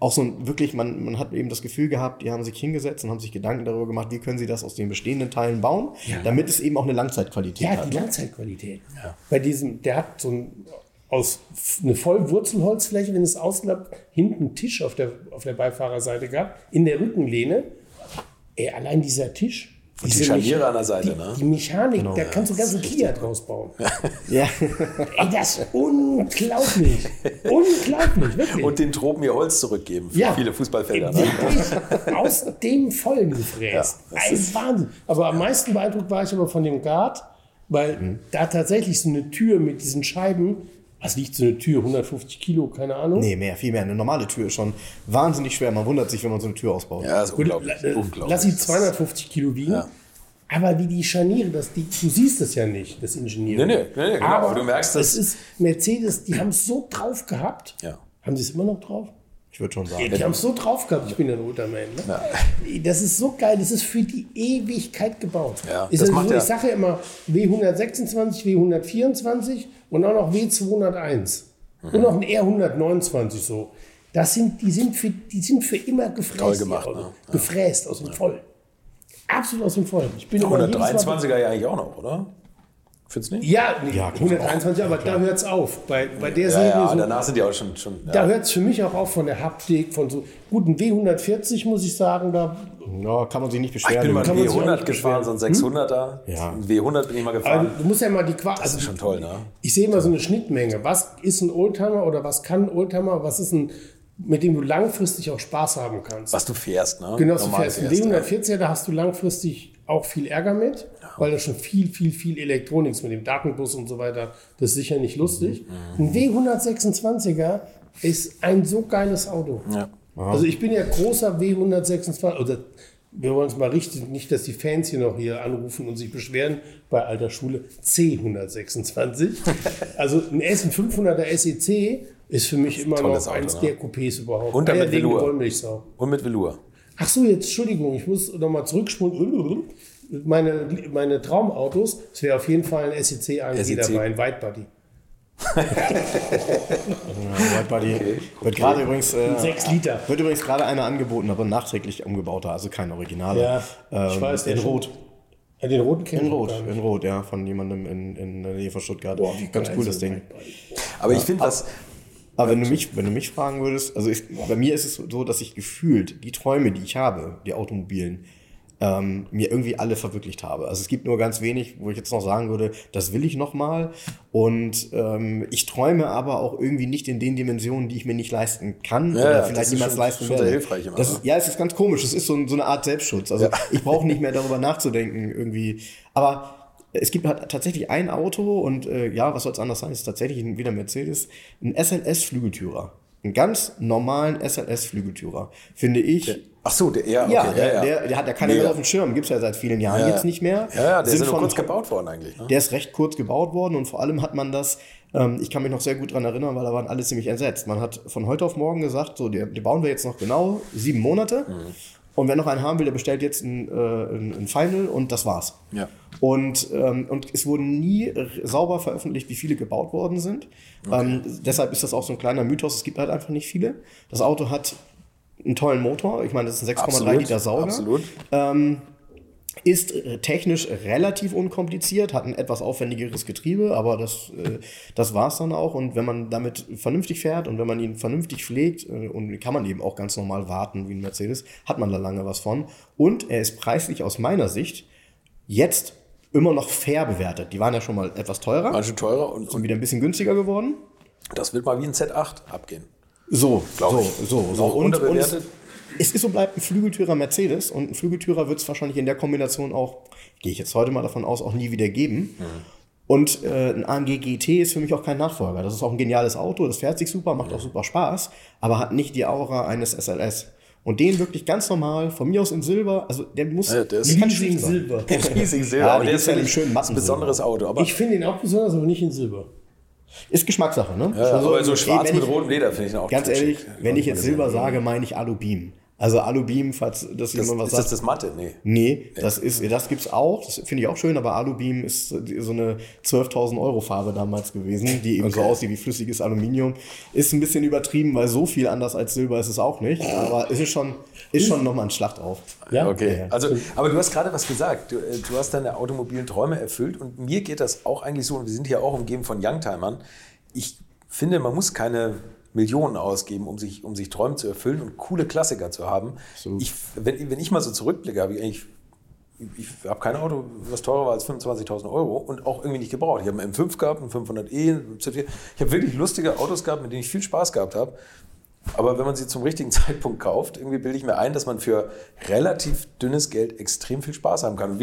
auch so ein, wirklich, man, man hat eben das Gefühl gehabt, die haben sich hingesetzt und haben sich Gedanken darüber gemacht, wie können sie das aus den bestehenden Teilen bauen, damit es eben auch eine Langzeitqualität Ja, hat. die Langzeitqualität. Bei diesem, der hat so ein, aus eine voll Wurzelholzfläche, wenn es ausklappt, hinten einen Tisch auf der, auf der Beifahrerseite gehabt, in der Rückenlehne. Ey, allein dieser Tisch. Und die Scharniere an der Seite, die, ne? Die Mechanik, da kannst du ganzen Kia draus bauen. Ja. Ey, das ist unglaublich. unglaublich, wirklich. Und den Tropen ihr Holz zurückgeben für Ja. viele Fußballfelder. Ne? Wirklich aus dem Vollen gefräst. Ja, das Ein Wahnsinn. Aber am meisten beeindruckt war ich aber von dem Guard, weil da tatsächlich so eine Tür mit diesen Scheiben, was liegt so eine Tür, 150 Kilo, keine Ahnung. Nee, mehr, viel mehr. Eine normale Tür ist schon wahnsinnig schwer. Man wundert sich, wenn man so eine Tür ausbaut. Ja, ist Gut, unglaublich. la- unglaublich. Lass sie 250 Kilo wiegen. Ja. Aber wie die Scharniere, das, die, du siehst es ja nicht, das Ingenieur. Nee, nee, nee, nee, genau. Aber Aber du merkst, es ist Mercedes, die haben es so drauf gehabt. Ja. Haben sie es immer noch drauf? Ich würde schon Ja, sagen. die haben es so drauf gehabt, ich bin ein roter Man. Ne? Das ist so geil, das ist für die Ewigkeit gebaut. Ja, ist das ja macht so, ja- ich sage ja immer W126, W124 und auch noch W201 Mhm. und noch ein R129 so. Das sind, die, sind für, die sind für immer gefräst. Toll gemacht, Autos. ne? Ja. Gefräst aus dem Vollen. Absolut aus dem Vollen. Ich bin immer jedes Mal- 123er ja eigentlich auch noch, oder? Findest du nicht? Ja, nee, Ja, 123, aber da hört es auf. Bei, bei der Ja, Serie ja, so, danach sind die auch schon. schon da ja. hört es für mich auch auf von der Haptik, von so guten W140 muss ich sagen, da Ja, kann man sich nicht Ich beschweren. bin mal auch W100 nicht gefahren, so ein 600er. Ja. Ein W100 bin ich mal Aber gefahren. du musst ja mal die Qual. Das ist schon toll, ne? Ich sehe immer so eine Schnittmenge. Was ist ein Oldtimer oder was kann ein Oldtimer? Was ist ein, mit dem du langfristig auch Spaß haben kannst? Was du fährst, ne? Genau, du Normal fährst ein ja. W140er, da hast du langfristig auch viel Ärger mit, weil da schon viel, viel, viel Elektronik ist mit dem Datenbus und so weiter. Das ist sicher nicht lustig. Mhm. Ein W126er ist ein so geiles Auto. Ja. Also ich bin ja großer W126, oder wir wollen es mal richtig, nicht, dass die Fans hier noch hier anrufen und sich beschweren, bei alter Schule C126. also ein S500er SEC ist für mich immer noch Auto, eins ne? der Coupés überhaupt. Und mit Velour. Und mit Velour. Ach so, jetzt, Entschuldigung, ich muss nochmal zurückspulen. Meine, meine Traumautos, es wäre auf jeden Fall ein SEC AMG SEC. dabei, ein Whitebody. White Body wird gerade übrigens äh, 6 Liter. wird übrigens gerade einer angeboten, aber nachträglich umgebauter, also kein Originaler. Ja, ich ähm, weiß, der in Rot. Ja, den roten kennt In Rot, in Rot, ja, von jemandem in, in der Nähe von Stuttgart. Boah, wie Ganz cool das Ding. Aber ich finde, was. Aber wenn du mich, wenn du mich fragen würdest, also ich, bei mir ist es so, dass ich gefühlt die Träume, die ich habe, die automobilen, ähm, mir irgendwie alle verwirklicht habe. Also es gibt nur ganz wenig, wo ich jetzt noch sagen würde, das will ich noch mal. Und ähm, ich träume aber auch irgendwie nicht in den Dimensionen, die ich mir nicht leisten kann Ja, oder vielleicht niemals schon- leisten schon sehr werde. hilfreich immer, das ne? ist, ja, es ist ganz komisch. Es ist so, so eine Art Selbstschutz. Also Ja. ich brauche nicht mehr darüber nachzudenken irgendwie. Aber es gibt halt tatsächlich ein Auto und äh, ja, was soll es anders sein? Es ist tatsächlich ein- wieder ein Mercedes, ein SLS-Flügeltürer. Einen ganz normalen SLS-Flügeltürer. Finde ich. Ach so, der, ja, okay, ja, der, ja. Der, der hat ja keiner mehr auf dem Schirm. Gibt es ja seit vielen Jahren Ja. jetzt nicht mehr. Ja, ja, der ist Sind ja nur kurz gebaut worden eigentlich. Ne? der ist recht kurz gebaut worden und vor allem hat man das, ähm, ich kann mich noch sehr gut dran erinnern, weil da waren alle ziemlich entsetzt. Man hat von heute auf morgen gesagt, so, die, die bauen wir jetzt noch genau sieben Monate. Mhm. Und wer noch einen haben will, der bestellt jetzt ein, äh, ein, Final und das war's. Ja. Und, ähm, und es wurden nie sauber veröffentlicht, wie viele gebaut worden sind. Ähm, deshalb ist das auch so ein kleiner Mythos. Es gibt halt einfach nicht viele. Das Auto hat einen tollen Motor. Ich meine, das ist ein 6,3 Absolut, Liter Sauger. absolut. Ähm, ist äh, technisch relativ unkompliziert, hat ein etwas aufwendigeres Getriebe, aber das, äh, das war es dann auch. Und wenn man damit vernünftig fährt und wenn man ihn vernünftig pflegt, äh, und kann man eben auch ganz normal warten wie ein Mercedes, hat man da lange was von. Und er ist preislich aus meiner Sicht jetzt immer noch fair bewertet. Die waren ja schon mal etwas teurer, War schon teurer und, sind und wieder ein bisschen günstiger geworden. das wird mal wie ein Z8 abgehen. So, Glaub so, ich. so, so. Und, und es ist so bleibt ein Flügeltürer Mercedes und ein Flügeltürer wird es wahrscheinlich in der Kombination auch, gehe ich jetzt heute mal davon aus, auch nie wieder geben. Mhm. Und äh, ein AMG GT ist für mich auch kein Nachfolger. Das ist auch ein geniales Auto, das fährt sich super, macht auch super Spaß, aber hat nicht die Aura eines SLS. Und den wirklich ganz normal, von mir aus in Silber, also der muss, Ja, der ist der Riesig schlecht sein. Silber. Riesig Silber. Ja, aber der ist ja in wirklich dem schönen ein besonderes Auto. Aber, Ich finde ihn auch besonders, aber nicht in Silber. Ist Geschmackssache, ne? ja, aber so schwarz mit rotem Leder finde ich auch Ganz ehrlich, wenn ich jetzt Silber sage, meine ich Alubeam. Also Alubeam, falls das Das, jemand was ist sagt. das das Matte? Nee. Nee, das ist, das gibt's auch. Das finde ich auch schön, aber Alubeam ist so eine 12.000 Euro Farbe damals gewesen, die eben so Okay. aussieht wie flüssiges Aluminium. Ist ein bisschen übertrieben, weil so viel anders als Silber ist es auch nicht. Aber es ist schon, ist schon nochmal ein Schlacht auf. Ja? Okay, also, aber du hast gerade was gesagt. Du, äh, du hast deine automobilen Träume erfüllt und mir geht das auch eigentlich so. Und wir sind hier auch umgeben von Youngtimern. Ich finde, man muss keine Millionen ausgeben, um sich, um sich Träume zu erfüllen und coole Klassiker zu haben. Ich, wenn, wenn ich mal so zurückblicke, habe ich eigentlich ich habe kein Auto, was teurer war als 25.000 Euro und auch irgendwie nicht gebraucht. Ich habe einen M5 gehabt, einen 500e, einen Z4. Ich habe wirklich lustige Autos gehabt, mit denen ich viel Spaß gehabt habe. Aber wenn man sie zum richtigen Zeitpunkt kauft, irgendwie bilde ich mir ein, dass man für relativ dünnes Geld extrem viel Spaß haben kann.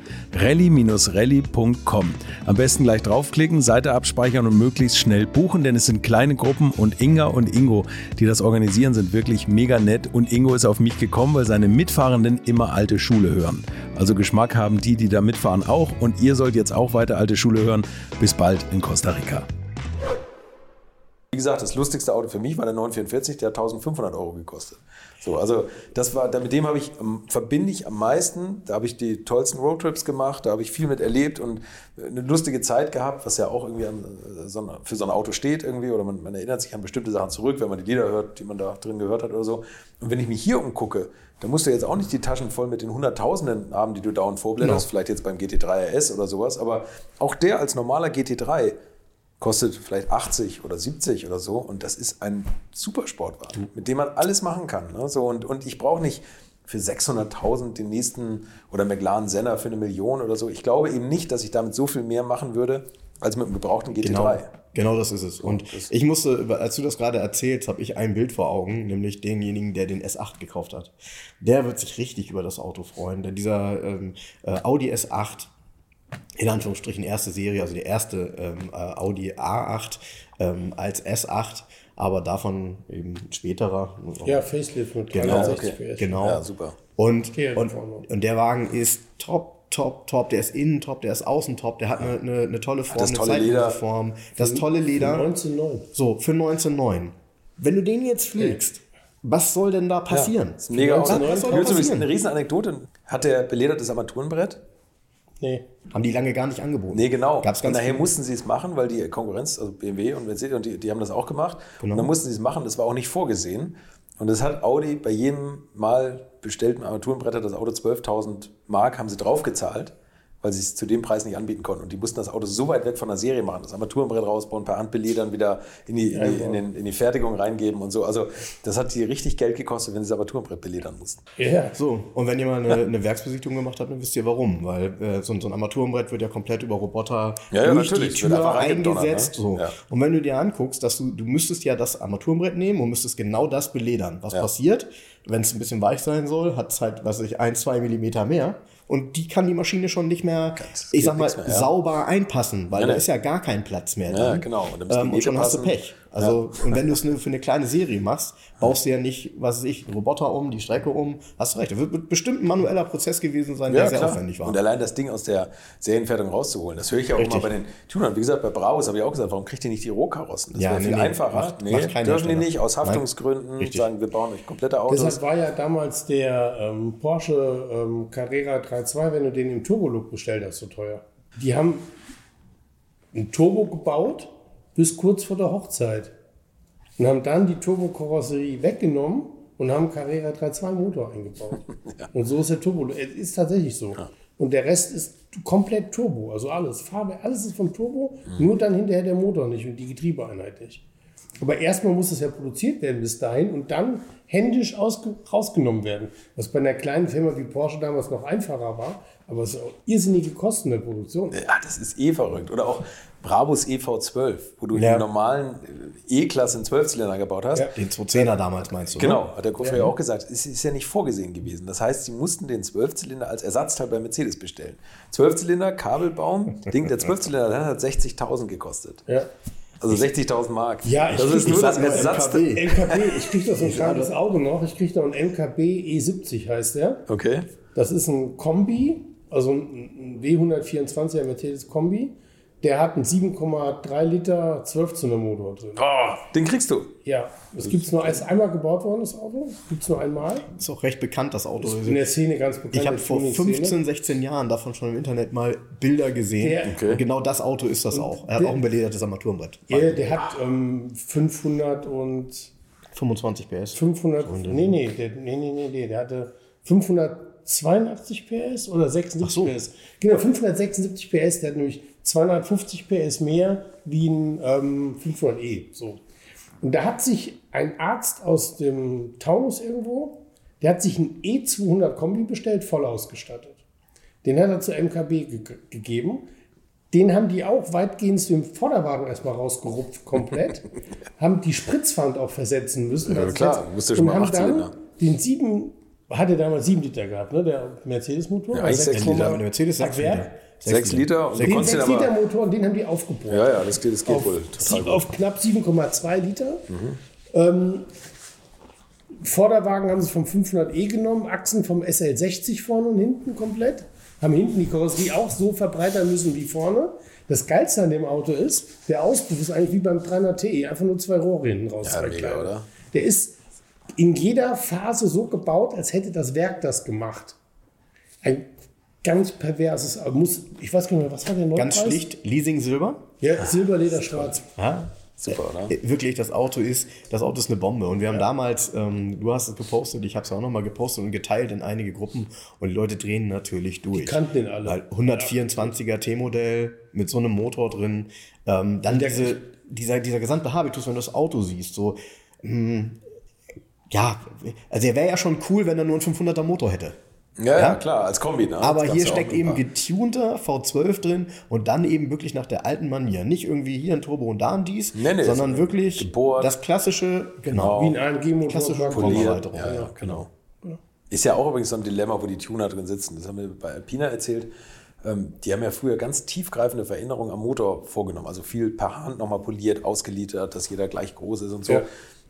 rally-rally.com. Am besten gleich draufklicken, Seite abspeichern und möglichst schnell buchen, denn es sind kleine Gruppen und Inga und Ingo, die das organisieren, sind wirklich mega nett und Ingo ist auf mich gekommen, weil seine Mitfahrenden immer alte Schule hören. Also Geschmack haben die, die da mitfahren auch und ihr sollt jetzt auch weiter alte Schule hören. Bis bald in Costa Rica. Wie gesagt, das lustigste Auto für mich war der 944, der hat 1500 Euro gekostet. So, also das war, mit dem habe ich, ähm, verbinde ich am meisten. Da habe ich die tollsten Roadtrips gemacht, da habe ich viel mit erlebt und eine lustige Zeit gehabt, was ja auch irgendwie an, äh, für so ein Auto steht irgendwie oder man, man erinnert sich an bestimmte Sachen zurück, wenn man die Lieder hört, die man da drin gehört hat oder so. Und wenn ich mich hier umgucke, dann musst du jetzt auch nicht die Taschen voll mit den Hunderttausenden haben, die du dauernd vorblätterst, No. vielleicht jetzt beim GT3 RS oder sowas, aber auch der als normaler GT3 kostet vielleicht 80 oder 70 oder so und das ist ein Supersportwagen, mit dem man alles machen kann. Ne? So, und, und ich brauche nicht für 600.000 den nächsten oder McLaren Senna für eine Million oder so. Ich glaube eben nicht, dass ich damit so viel mehr machen würde, als mit einem gebrauchten GT3. Genau, genau das ist es. Und ich musste, als du das gerade erzählst, habe ich ein Bild vor Augen, nämlich denjenigen, der den S8 gekauft hat. Der wird sich richtig über das Auto freuen, denn dieser ähm, äh, Audi S8 in Anführungsstrichen erste Serie, also die erste ähm, äh, Audi A8 ähm, als S8, aber davon eben späterer. Ja, Facelift mit Genau, 360 okay. PS. Genau. Ja, super. Und, und, und der Wagen ist top, top, top. Der ist innen top, der ist außen top. Der hat eine, eine, eine tolle Form, das eine tolle zeitlose Leder. Form. Das tolle Leder. 19,9. So, für 19,9. Wenn du den jetzt fliegst, was soll denn da passieren? Das ist ein mega was, was soll da Übrigens eine passieren? Riesenanekdote. Hat der beledertes Armaturenbrett? Nee. Haben die lange gar nicht angeboten. Nee, genau. Gab's und ganz nachher viel. mussten sie es machen, weil die Konkurrenz, also BMW und Mercedes, und die, die haben das auch gemacht. Genau. Und dann mussten sie es machen, das war auch nicht vorgesehen. Und das hat Audi bei jedem Mal bestellten Armaturenbretter, das Auto 12.000 Mark, haben sie draufgezahlt, weil sie es zu dem Preis nicht anbieten konnten. Und die mussten das Auto so weit weg von der Serie machen, das Armaturenbrett rausbauen, ein paar Handbeledern wieder in die, in, die, in, den, in die Fertigung reingeben und so. Also das hat die richtig Geld gekostet, wenn sie das Armaturenbrett beledern mussten. Ja. So, und wenn ihr mal eine, eine Werksbesichtigung gemacht habt, dann wisst ihr warum. Weil äh, so, ein- so ein Armaturenbrett wird ja komplett über Roboter Ja, ja, durch die Tür reingedonnert, eingesetzt. ne? So. Ja. Und wenn du dir anguckst, dass du, du müsstest ja das Armaturenbrett nehmen und müsstest genau das beledern. Was Ja. passiert, wenn es ein bisschen weich sein soll, hat es halt, was weiß ich, ein, zwei Millimeter mehr. Und die kann die Maschine schon nicht mehr, Ganz- ich sag mal, mehr, ja. sauber einpassen, weil Ja, da ne. ist ja gar kein Platz mehr. Ja, drin. genau. Und dann Ähm, und schon hast du. Pech. Also, und wenn du es nur für eine kleine Serie machst, baust du ja nicht, was weiß ich, einen Roboter um, die Strecke um. Hast du recht. Das wird bestimmt ein manueller Prozess gewesen sein, der sehr aufwendig war. Und allein das Ding aus der Serienfertigung rauszuholen, das höre ich ja auch Richtig. immer bei den Tunern. Wie gesagt, bei Brabus habe ich auch gesagt, warum kriegt ihr nicht die Rohkarossen? Das Ja, wäre nee, viel nee, einfacher. macht- nee, macht dürfen die nicht, aus Nein. Haftungsgründen Richtig. sagen, wir bauen euch komplette Autos. Deshalb war ja damals der ähm, Porsche ähm, Carrera 3.2, wenn du den im Turbolook bestellt hast, so teuer. Die haben ein Turbo gebaut bis kurz vor der Hochzeit und haben dann die Turbokarosserie weggenommen und haben Carrera 3.2 Motor eingebaut. Und so ist der Turbo. Es ist tatsächlich so. Und der Rest ist komplett Turbo, also alles. Farbe, alles ist vom Turbo, nur dann hinterher der Motor nicht und die Getriebeeinheit nicht. Aber erstmal muss es ja produziert werden bis dahin und dann händisch ausge rausgenommen werden. Was bei einer kleinen Firma wie Porsche damals noch einfacher war, aber es ist auch irrsinnige Kosten der Produktion. Ja, das ist eh verrückt. Oder auch Brabus EV12, wo du Ja. im normalen äh, E-Klasse einen 12-Zylinder gebaut hast. Ja. Den 210er damals meinst du? ne? Genau, hat der Koffer ja auch gesagt, es ist ja nicht vorgesehen gewesen. Das heißt, sie mussten den 12-Zylinder als Ersatzteil bei Mercedes bestellen. 12-Zylinder, Kabelbaum, Ding, der 12-Zylinder der hat 60.000 gekostet. Ja. Also 60.000 Mark. Ja, ich das ist nur das Ersatzteil. MKB. MKB, ich kriege so ein krankes Auto noch. Ich kriege da einen MKB E70 heißt der. Okay. Das ist ein Kombi, also ein ein W124er Mercedes Kombi. Der hat einen 7,3 Liter 12-Zylinder-Motor drin. Oh, den kriegst du. Ja, es gibt nur, es ist einmal gebaut worden, das Auto. Es gibt es nur einmal. Ist auch recht bekannt, das Auto. In der Szene ganz bekannt. Ich habe der vor Tuning-Szene. 15, 16 Jahren davon schon im Internet mal Bilder gesehen. Der- Okay. Und genau das Auto ist das auch. Er hat der- auch ein beledertes Armaturenbrett. Der, der hat ähm, 500 und 25 PS. 500, nee, nee, der, nee, nee, nee, nee, der hatte 582 PS oder 76 Ach so. PS. Genau, 576 PS, der hat nämlich 250 PS mehr wie ein ähm, 500e. So. Und da hat sich ein Arzt aus dem Taunus irgendwo, der hat sich ein E200 Kombi bestellt, voll ausgestattet. Den hat er zur MKB ge gegeben. Den haben die auch weitgehend den Vorderwagen erstmal rausgerupft, komplett. haben die Spritzwand auch versetzen müssen. Ja, klar, musste schon mal haben acht dann Zylinder. den sieben, hatte damals sieben Liter gehabt, ne? der Mercedes-Motor. Ja, Also eigentlich sechs sechs Liter, Komma- Der Mercedes 6 Ach, Liter. 6 Liter und Den konntest ihn 6 aber. Liter Motor, und den haben die aufgebohrt. Ja, ja, das geht, das geht auf, wohl total sieb- gut. auf knapp 7,2 Liter. Ähm, Vorderwagen haben sie vom 500e genommen, Achsen vom SL60 vorne und hinten komplett. Haben hinten die Karosserie auch so verbreitern müssen wie vorne. Das Geilste an dem Auto ist, der Auspuff ist eigentlich wie beim 300 Ti, einfach nur zwei Rohre hinten raus. Ja, mega, oder? Der ist in jeder Phase so gebaut, als hätte das Werk das gemacht. Ein ganz perverses, muss, ich weiß gar nicht mehr, was war der Neupreis? Ganz schlicht, Leasing Silber. Ja, Silberleder schwarz. Ja. Super, oder? Äh, Wirklich, das Auto ist, das Auto ist eine Bombe. Und wir haben damals, ähm, du hast es gepostet, ich habe es auch nochmal gepostet und geteilt in einige Gruppen und die Leute drehen natürlich durch. Die kannten den alle. Weil 124er T-Modell mit so einem Motor drin. Ähm, dann diese, dieser, dieser gesamte Habitus, wenn du das Auto siehst, so, mh, ja, also er wäre ja schon cool, wenn er nur einen 500er Motor hätte. Ja, ja, klar, als Kombi. Ne? Aber hier steckt eben getunter V12 drin und dann eben wirklich nach der alten Manier. Nicht irgendwie hier ein Turbo und da ein dies, Nee, nee, sondern wirklich gebohrt. das klassische, genau. Wie ein AMG-Motor. Klassische Wagen. Polier. Poliert. Erweiterung. Ja, ja, genau. Ist ja auch übrigens so ein Dilemma, wo die Tuner drin sitzen. Das haben wir bei Alpina erzählt. ähm, die haben ja früher ganz tiefgreifende Veränderungen am Motor vorgenommen. Also viel per Hand nochmal poliert, ausgeliefert, dass jeder gleich groß ist und so. Ja.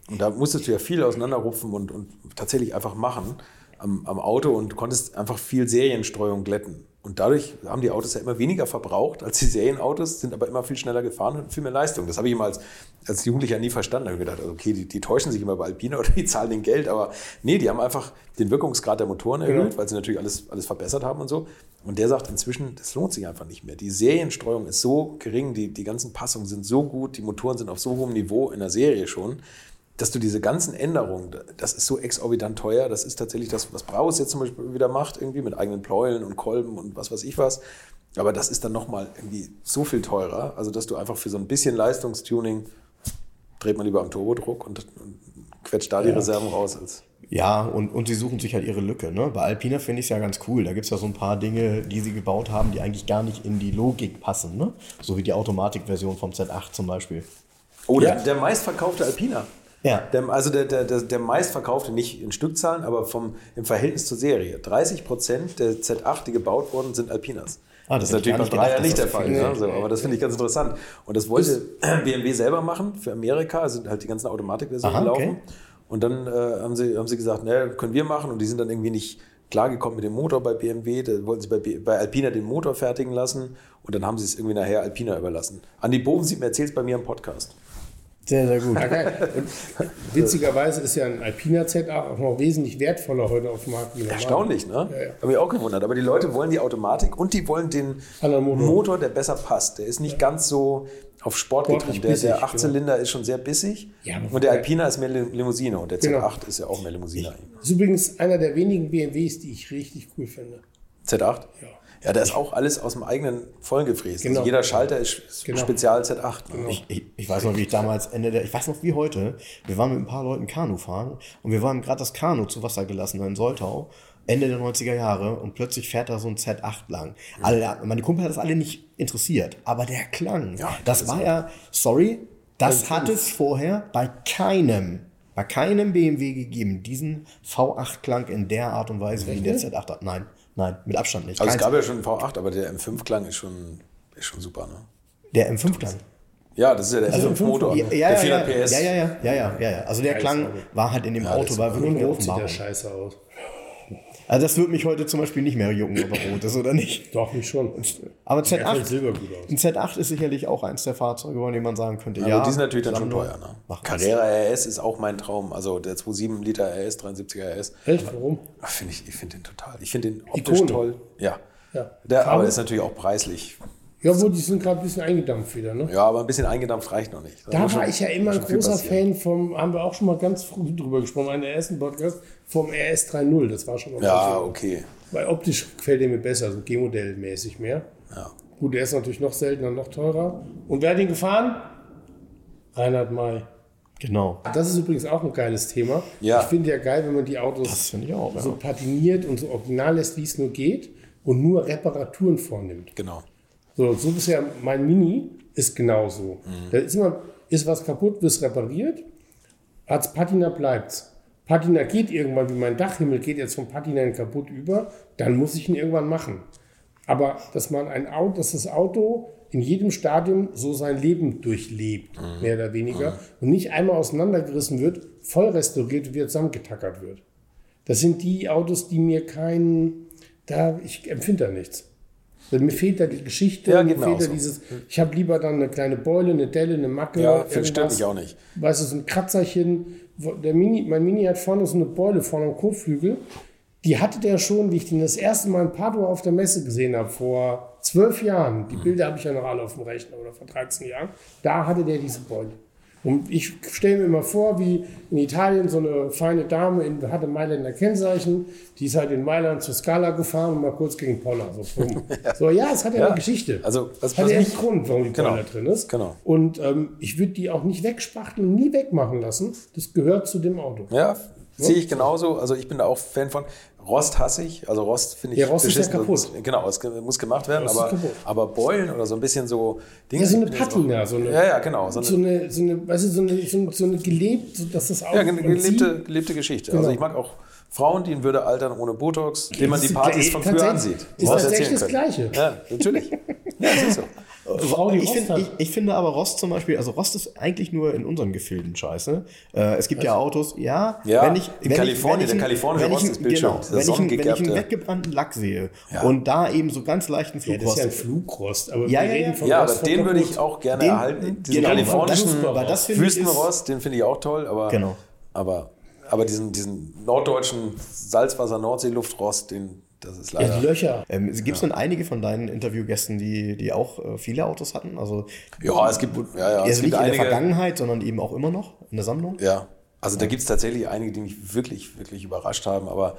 Und da musstest du ja viel auseinanderrupfen und, und tatsächlich einfach machen am, am Auto und konntest einfach viel Serienstreuung glätten. Und dadurch haben die Autos ja immer weniger verbraucht als die Serienautos, sind aber immer viel schneller gefahren und viel mehr Leistung. Das habe ich immer als, als Jugendlicher nie verstanden. Da habe ich gedacht, also okay, die, die täuschen sich immer bei Alpina oder die zahlen den Geld, aber nee, die haben einfach den Wirkungsgrad der Motoren erhöht, Genau. weil sie natürlich alles, alles verbessert haben und so. Und der sagt inzwischen, das lohnt sich einfach nicht mehr. Die Serienstreuung ist so gering, die, die ganzen Passungen sind so gut, die Motoren sind auf so hohem Niveau in der Serie schon, dass du diese ganzen Änderungen, das ist so exorbitant teuer, das ist tatsächlich das, was Braus jetzt zum Beispiel wieder macht, irgendwie mit eigenen Pleueln und Kolben und was weiß ich was. Aber das ist dann nochmal irgendwie so viel teurer, also dass du einfach für so ein bisschen Leistungstuning dreht man lieber am Turbodruck und, und quetscht da die Reserven raus. Als Ja, und, und sie suchen sich halt ihre Lücke. Ne? Bei Alpina finde ich es ja ganz cool. Da gibt es ja so ein paar Dinge, die sie gebaut haben, die eigentlich gar nicht in die Logik passen. Ne? So wie die Automatikversion vom Z8 zum Beispiel. oh, der, Ja. der meistverkaufte Alpina. Ja. Der, also der, der, der, meistverkaufte, nicht in Stückzahlen, aber vom, im Verhältnis zur Serie. 30 Prozent der Z8, die gebaut wurden, sind Alpinas. Ah, das das ist natürlich gar bei nicht ja der Fall. so Ne? So, aber das finde ich ganz interessant. Und das wollte BMW selber machen für Amerika, sind halt die ganzen Automatikversionen Aha, laufen. okay. Und dann äh, haben, sie, haben sie gesagt, ne, können wir machen. Und die sind dann irgendwie nicht klargekommen mit dem Motor bei BMW. Da wollten sie bei, bei Alpina den Motor fertigen lassen. Und dann haben sie es irgendwie nachher Alpina überlassen. Andi Bovensieb erzählt es bei mir im Podcast. Sehr, sehr gut. Ja, witzigerweise ist ja ein Alpina Z8 auch noch wesentlich wertvoller heute auf dem Markt. Erstaunlich, ne? Ja, ja. Habe mich auch gewundert. Aber die Leute wollen die Automatik und die wollen den Motor. Motor, der besser passt. Der ist nicht ganz so auf Sport getrimmt. Der, der genau. Achtzylinder ist schon sehr bissig. Ja, und der Alpina ist mehr Lim- Limousine und der Genau. Z8 ist ja auch mehr Limousine. Das ist übrigens einer der wenigen BMWs, die ich richtig cool finde. Z8? Ja. Ja, da ist auch alles aus dem eigenen Vollen gefräst. Genau. Also jeder Schalter ist Genau. Spezial Z8. Ne? Ich, ich, ich weiß noch, wie ich damals Ende der, ich weiß noch wie heute, wir waren mit ein paar Leuten Kanu fahren und wir waren gerade das Kanu zu Wasser gelassen in Soltau, Ende der 90er Jahre und plötzlich fährt da so ein Z8 lang. Alle, meine Kumpel hat das alle nicht interessiert, aber der Klang, Ja, das das war ja, sorry, das hat es vorher bei keinem, bei keinem BMW gegeben, diesen V8-Klang in der Art und Weise, wie der Z8 hat. Nein, nein, mit Abstand nicht. Also es gab ja schon einen V8, aber der M5-Klang ist schon, ist schon super. Ne? der M5-Klang. Ja, das ist ja der M5-Motor. Ja, ja, der ja, 400 ja, PS. ja, ja, ja, ja, ja, ja. Also der Klang war halt in dem Ja, Auto, war wirklich eine Rot sieht der scheiße aus. Also das würde mich heute zum Beispiel nicht mehr jucken, ob er rot ist oder nicht. Doch, mich schon. Aber Er fällt Z8, silber gut aus. ein Z8 ist sicherlich auch eins der Fahrzeuge, von denen man sagen könnte, Ja, ja. aber die sind natürlich dann schon teuer. Ne? Carrera RS ist auch mein Traum. Also der 2,7 Liter RS, 73er RS. Echt? Warum? Ach, Find ich ich finde den total. Ich finde den optisch Ikone. toll. Ja. Ja. Der, aber ist natürlich auch preislich. Ja, wohl, die sind gerade ein bisschen eingedampft wieder, ne? Ja, aber ein bisschen eingedampft reicht noch nicht. Da muss war ich ja immer ein großer. Fan vom, haben wir auch schon mal ganz früh drüber gesprochen, in der ersten Podcast, vom RS 3.0. Das war schon mal Ja, okay. Weil optisch gefällt der mir besser, so G-Modell-mäßig mehr. Ja. Gut, der ist natürlich noch seltener, noch teurer. Und wer hat ihn gefahren? Reinhard May. Genau. Das ist übrigens auch ein geiles Thema. Ja. Ich finde ja geil, wenn man die Autos Das auch, ja. so patiniert und so original lässt, wie es nur geht und nur Reparaturen vornimmt. Genau. So, so bisher mein Mini ist genauso. Mhm. Da ist immer, ist was kaputt, wird repariert. Als Patina bleibt's. Patina geht irgendwann, wie mein Dachhimmel geht jetzt vom Patina in kaputt über, dann muss ich ihn irgendwann machen. Aber dass man ein Auto, dass das Auto in jedem Stadium so sein Leben durchlebt, Mhm. mehr oder weniger, und nicht einmal auseinandergerissen wird, voll restauriert und wieder zusammengetackert wird. Das sind die Autos, die mir keinen, da, ich empfinde da nichts. Mir fehlt da die Geschichte, Ja, mir fehlt da so. dieses, ich habe lieber dann eine kleine Beule, eine Delle, eine Macke. Ja, irgendwas. mich auch nicht. Weißt du, so ein Kratzerchen. Der Mini, mein Mini hat vorne so eine Beule vorne am Kotflügel. Die hatte der schon, wie ich den das erste Mal in Padua auf der Messe gesehen habe, vor zwölf Jahren. Die Bilder habe ich ja noch alle auf dem Rechner oder vor 13 Jahren. Da hatte der diese Beule. Und ich stelle mir immer vor, wie in Italien so eine feine Dame in, hatte Mailänder Kennzeichen, die ist halt in Mailand zur Scala gefahren und mal kurz gegen Poller. So, bumm. so ja, es hat ja, Ja. eine Geschichte. Also, was- hat ja einen Grund, warum die Genau. Poller drin ist. Genau. Und ähm, ich würde die auch nicht wegspachteln nie wegmachen lassen. Das gehört zu dem Auto. Ja, sehe ich genauso. Also ich bin da auch Fan von. Rost hasse ich. Also Rost finde ich Ja, Rost ist ja kaputt. Genau, es muss gemacht werden. Rost Aber, aber Beulen oder so ein bisschen so Dinge. Ja, so eine Patina, auch- so eine- ja, ja, genau. So eine, So eine, so eine, weißt du, so eine, so eine, so eine gelebt, so dass das Auto ja, sieht- gelebte, gelebte Geschichte. Genau. Also ich mag auch Frauen, die in Würde altern ohne Botox, denen man die Partys von früher ansieht. ist tatsächlich erzählen das können. Gleiche. Ja, natürlich. Ja, das ist so. Frau, die ich hat. ich, ich finde aber Rost zum Beispiel, also Rost ist eigentlich nur in unseren Gefilden scheiße. Äh, es gibt ja Autos, ja, Ja, wenn ich, in wenn Kalifornien, ich, wenn der ich, kalifornische Rost ist Bildschirm. Genau, wenn, ich, einen- wenn ich einen weggebrannten Lack sehe Ja. und da eben so ganz leichten ja, das Flugrost. ist ja ein Flugrost. Aber Ja, wir ja, reden von Ja, aber Rost von den würde ich auch gerne Den- erhalten. Diesen genau, kalifornischen Wüstenrost, den finde ich auch toll, aber, Genau. aber, aber diesen, diesen norddeutschen Salzwasser-Nordseeluftrost, den, das ist Ja, leider. die Löcher. Ähm, Gibt es denn einige von deinen Interviewgästen, die, die auch äh, viele Autos hatten? Also, Ja, es gibt, ja, ja, es also gibt nicht in einige. der Vergangenheit, sondern eben auch immer noch in der Sammlung? Ja, also da gibt es tatsächlich einige, die mich wirklich, wirklich überrascht haben, aber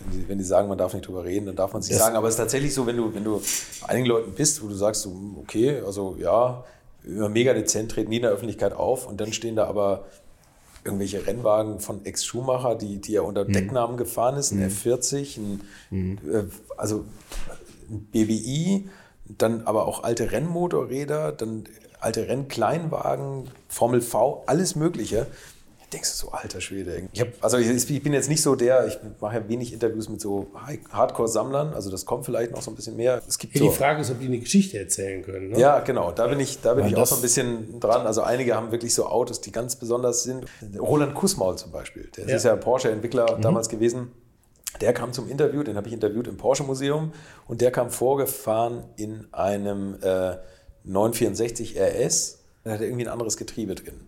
wenn die, wenn die sagen, man darf nicht drüber reden, dann darf man es nicht Das- sagen. Aber es ist tatsächlich so, wenn du, wenn du bei einigen Leuten bist, wo du sagst, so, okay, also ja, immer mega dezent, treten nie in der Öffentlichkeit auf und dann stehen da aber irgendwelche Rennwagen von Ex-Schumacher, die, die er unter Decknamen gefahren ist, ein F40, ein, äh, also ein BBI, dann aber auch alte Rennmotorräder, dann alte Rennkleinwagen, Formel V, alles Mögliche. Denkst du so, alter Schwede. Ich, hab, also ich, ich bin jetzt nicht so der, ich mache ja wenig Interviews mit so Hardcore-Sammlern, also das kommt vielleicht noch so ein bisschen mehr. Es gibt Ja, so, die Frage ist, ob die eine Geschichte erzählen können. Ne? ja, genau. Da bin ich, da bin Weil ich auch so ein bisschen dran. Also einige haben wirklich so Autos, die ganz besonders sind. Roland Kussmaul zum Beispiel. Der Ja. ist ja Porsche-Entwickler damals gewesen. Der kam zum Interview, den habe ich interviewt im Porsche-Museum und der kam vorgefahren in einem äh, 964 RS. Da hatte irgendwie ein anderes Getriebe drin.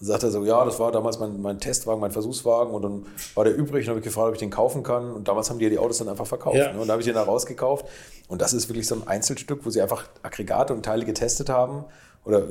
Und sagte er so, ja, das war damals mein, mein Testwagen, mein Versuchswagen und dann war der übrig und habe ich gefragt, ob ich den kaufen kann. Und damals haben die ja die Autos dann einfach verkauft. Ja. Ne? Und da habe ich den da rausgekauft. Und das ist wirklich so ein Einzelstück, wo sie einfach Aggregate und Teile getestet haben oder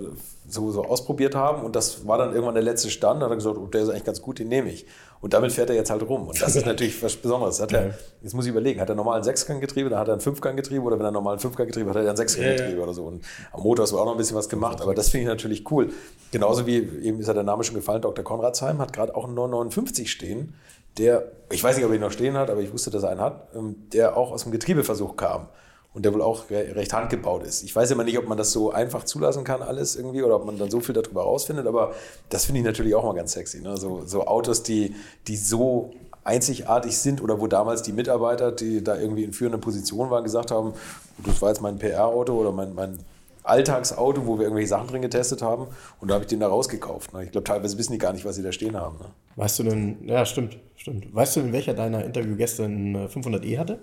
so, so ausprobiert haben. Und das war dann irgendwann der letzte Stand. Da hat er gesagt, oh, der ist eigentlich ganz gut, den nehme ich. Und damit fährt er jetzt halt rum. Und das ist natürlich was Besonderes. Hat er, jetzt muss ich überlegen, hat er normal ein Sechsganggetriebe, dann hat er ein Fünfganggetriebe oder wenn er normal ein Fünfganggetriebe hat, hat er ein Sechsganggetriebe Ja, ja. oder so. Und am Motor ist auch noch ein bisschen was gemacht, aber das finde ich natürlich cool. Genauso wie, eben ist ja der Name schon gefallen, Dr. Konradsheim hat gerade auch einen 959 stehen, der, ich weiß nicht, ob er ihn noch stehen hat, aber ich wusste, dass er einen hat, ähm, der auch aus dem Getriebeversuch kam. Und der wohl auch re- recht handgebaut ist. Ich weiß immer nicht, ob man das so einfach zulassen kann, alles irgendwie, oder ob man dann so viel darüber rausfindet, aber das finde ich natürlich auch mal ganz sexy. Ne? So, so Autos, die, die so einzigartig sind oder wo damals die Mitarbeiter, die da irgendwie in führenden Positionen waren, gesagt haben, das war jetzt mein PR-Auto oder mein, mein Alltagsauto, wo wir irgendwelche Sachen drin getestet haben und da habe ich den da rausgekauft. Ne? Ich glaube, teilweise wissen die gar nicht, was sie da stehen haben. Ne? Weißt du denn, ja, stimmt, stimmt. Weißt du denn, welcher deiner Interviewgäste äh, 500e hatte?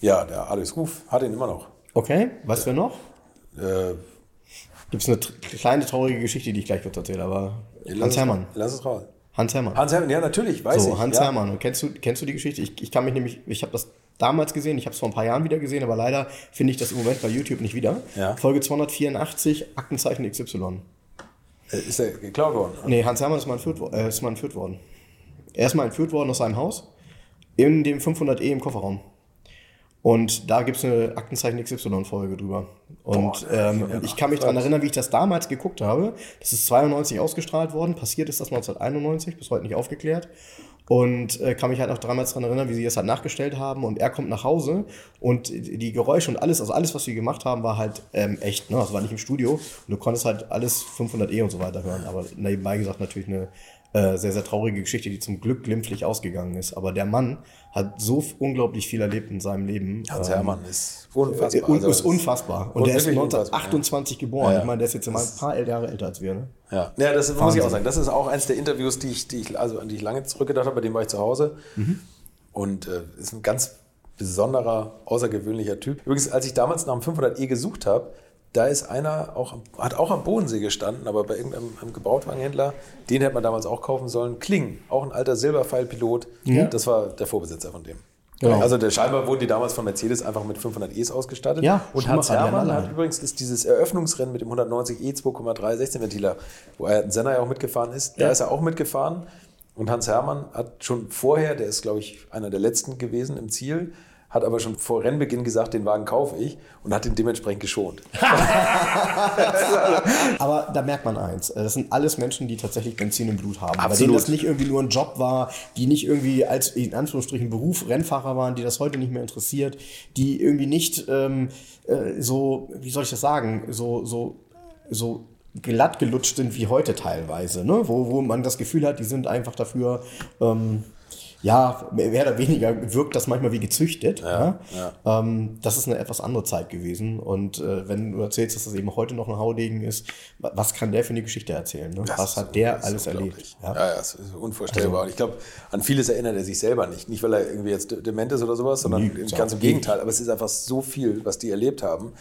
Ja, der Alex Ruf hat ihn immer noch. Okay, weißt du wer noch? Äh, Gibt es eine kleine traurige Geschichte, die ich gleich kurz erzähle, aber Hans es- Hermann. Lass es raus. Hans Hermann. Hans Hermann, ja, natürlich, weiß so, ich. Hans ja. Hermann. Und kennst du, kennst du die Geschichte? Ich, ich kann mich nämlich, ich habe das damals gesehen, ich habe es vor ein paar Jahren wieder gesehen, aber leider finde ich das im Moment bei YouTube nicht wieder. Ja. Folge 284, Aktenzeichen XY. Äh, Ist er geklaut worden? Nee, Hans Hermann ist mal entführt, äh, ist mal entführt worden. Er ist mal entführt worden aus seinem Haus, in dem 500e im Kofferraum. Und da gibt es eine Aktenzeichen XY-Folge drüber. Und Boah, ähm, ich kann mich daran erinnern, wie ich das damals geguckt habe. Das ist 92 ausgestrahlt worden. Passiert ist das 1991, bis heute nicht aufgeklärt. Und äh, kann mich halt auch damals daran erinnern, wie sie das halt nachgestellt haben. Und er kommt nach Hause und die Geräusche und alles, also alles, was sie gemacht haben, war halt ähm, echt. Ne? Das war nicht im Studio. Und du konntest halt alles 500e und so weiter hören. Aber nebenbei gesagt natürlich eine äh, sehr, sehr traurige Geschichte, die zum Glück glimpflich ausgegangen ist. Aber der Mann hat so unglaublich viel erlebt in seinem Leben. Hans Ähm, Hermann ist unfassbar. und, Also, ist unfassbar. Und und der ist wirklich unfassbar, 1928 geboren. Ja, ja. Ich meine, der ist jetzt immer ein paar Jahre älter als wir. Ne? Ja, ja das muss ich Wahnsinn. auch sagen. Das ist auch eins der Interviews, die ich, die ich, also an die ich lange zurückgedacht habe, bei dem war ich zu Hause. Mhm. Und äh, ist ein ganz besonderer, außergewöhnlicher Typ. Übrigens, als ich damals nach dem 500e gesucht habe, da ist einer, auch, hat auch am Bodensee gestanden, aber bei irgendeinem einem Gebrauchtwagenhändler, den hätte man damals auch kaufen sollen. Kling, auch ein alter Silberpfeil-Pilot. Das war der Vorbesitzer von dem. Genau. Also der, scheinbar wurden die damals von Mercedes einfach mit 500es ausgestattet. Ja, und Hans Hermann hat übrigens ist dieses Eröffnungsrennen mit dem 190e 2,3 16 Ventiler, wo er Senna ja auch mitgefahren ist, da ist er auch mitgefahren. Und Hans Hermann hat schon vorher, der ist glaube ich einer der letzten gewesen im Ziel, hat aber schon vor Rennbeginn gesagt, den Wagen kaufe ich und hat ihn dementsprechend geschont. Aber da merkt man eins, äh, das sind alles Menschen, die tatsächlich Benzin im Blut haben. Bei denen Absolut. das nicht irgendwie nur ein Job war, die nicht irgendwie als in Anführungsstrichen Beruf Rennfahrer waren, die das heute nicht mehr interessiert, die irgendwie nicht ähm, äh, so, wie soll ich das sagen, so, so, so glatt gelutscht sind wie heute teilweise, ne? wo, wo man das Gefühl hat, die sind einfach dafür ähm, ja, mehr oder weniger wirkt das manchmal wie gezüchtet. Ja, ja. Ähm, das ist eine etwas andere Zeit gewesen. Und äh, wenn du erzählst, dass das eben heute noch ein Haudegen ist, was kann der für eine Geschichte erzählen? Ne? Was hat der alles erlebt? Ja, ja, das ist unvorstellbar. Also, ich glaube, an vieles erinnert er sich selber nicht. Nicht, weil er irgendwie jetzt dement ist oder sowas, sondern nie, ganz im Gegenteil. Aber es ist einfach so viel, was die erlebt haben.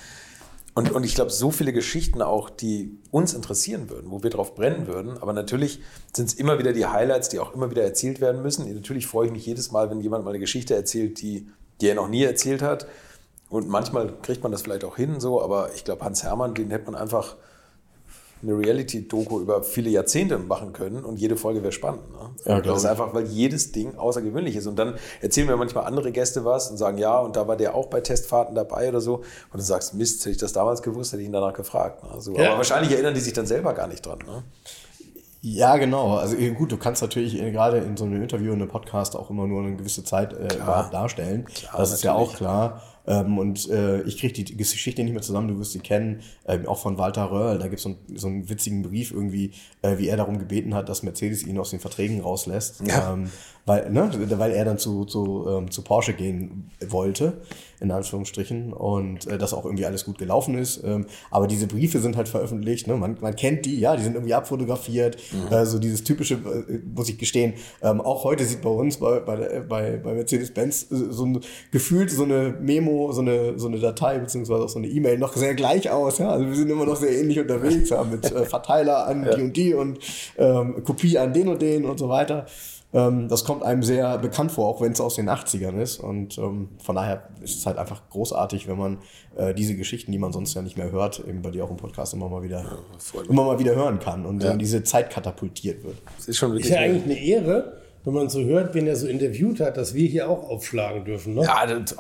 Und, und ich glaube, so viele Geschichten auch, die uns interessieren würden, wo wir drauf brennen würden. Aber natürlich sind es immer wieder die Highlights, die auch immer wieder erzählt werden müssen. Natürlich freue ich mich jedes Mal, wenn jemand mal eine Geschichte erzählt, die, die er noch nie erzählt hat. Und manchmal kriegt man das vielleicht auch hin, so. Aber ich glaube, Hans Hermann, den hätte man einfach eine Reality-Doku über viele Jahrzehnte machen können und jede Folge wäre spannend. Ne? Ja, das ist einfach, weil jedes Ding außergewöhnlich ist. Und dann erzählen mir manchmal andere Gäste was und sagen, ja, und da war der auch bei Testfahrten dabei oder so. Und du sagst, Mist, hätte ich das damals gewusst, hätte ich ihn danach gefragt. Ne? So, ja. Aber wahrscheinlich erinnern die sich dann selber gar nicht dran. Ne? Ja, genau. Also gut, du kannst natürlich gerade in so einem Interview, in einem Podcast auch immer nur eine gewisse Zeit äh, darstellen. Klar, das ist natürlich. ja auch klar. Ähm, und äh, ich kriege die Geschichte nicht mehr zusammen, du wirst sie kennen, ähm, auch von Walter Röhrl. Da gibt es so, so einen witzigen Brief irgendwie, äh, wie er darum gebeten hat, dass Mercedes ihn aus den Verträgen rauslässt. Ja. Ähm, weil, ne, weil er dann zu, zu, ähm, zu Porsche gehen wollte, in Anführungsstrichen, und äh, das auch irgendwie alles gut gelaufen ist. Ähm, aber diese Briefe sind halt veröffentlicht, ne? man, man kennt die, ja, die sind irgendwie abfotografiert, mhm. äh, so dieses typische, äh, muss ich gestehen, ähm, auch heute sieht bei uns bei, bei, bei, bei Mercedes-Benz so ein, gefühlt so eine Memo, so eine, so eine Datei, beziehungsweise auch so eine E-Mail noch sehr gleich aus, ja, also wir sind immer noch sehr ähnlich unterwegs, ja, mit äh, Verteiler an ja. die und die und ähm, Kopie an den und den und so weiter. Ähm, das kommt einem sehr bekannt vor, auch wenn es aus den 80ern ist. Und ähm, von daher ist es halt einfach großartig, wenn man äh, diese Geschichten, die man sonst ja nicht mehr hört, eben bei dir auch im Podcast immer mal wieder, ja, immer mal wieder hören kann und ja. in diese Zeit katapultiert wird. Das ist schon wirklich ist ja eigentlich eine Ehre, wenn man so hört, wen er so interviewt hat, dass wir hier auch aufschlagen dürfen. Ne? Ja, das,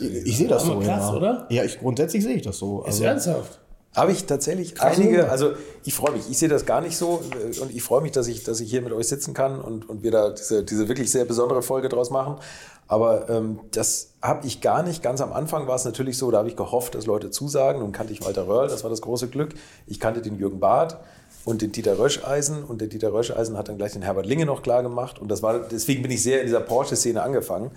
ich, ich sehe das so. Krass, ja. oder? Ja, ich, grundsätzlich sehe ich das so. Also, ist ernsthaft. Habe ich tatsächlich einige, also ich freue mich, ich sehe das gar nicht so äh, und ich freue mich, dass ich, dass ich hier mit euch sitzen kann und, und wir da diese, diese wirklich sehr besondere Folge draus machen. Aber ähm, das habe ich gar nicht. Ganz am Anfang war es natürlich so, da habe ich gehofft, dass Leute zusagen. Nun kannte ich Walter Röhrl, das war das große Glück. Ich kannte den Jürgen Barth und den Dieter Röscheisen und der Dieter Röscheisen hat dann gleich den Herbert Linge noch klar gemacht und das war, deswegen bin ich sehr in dieser Porsche-Szene angefangen.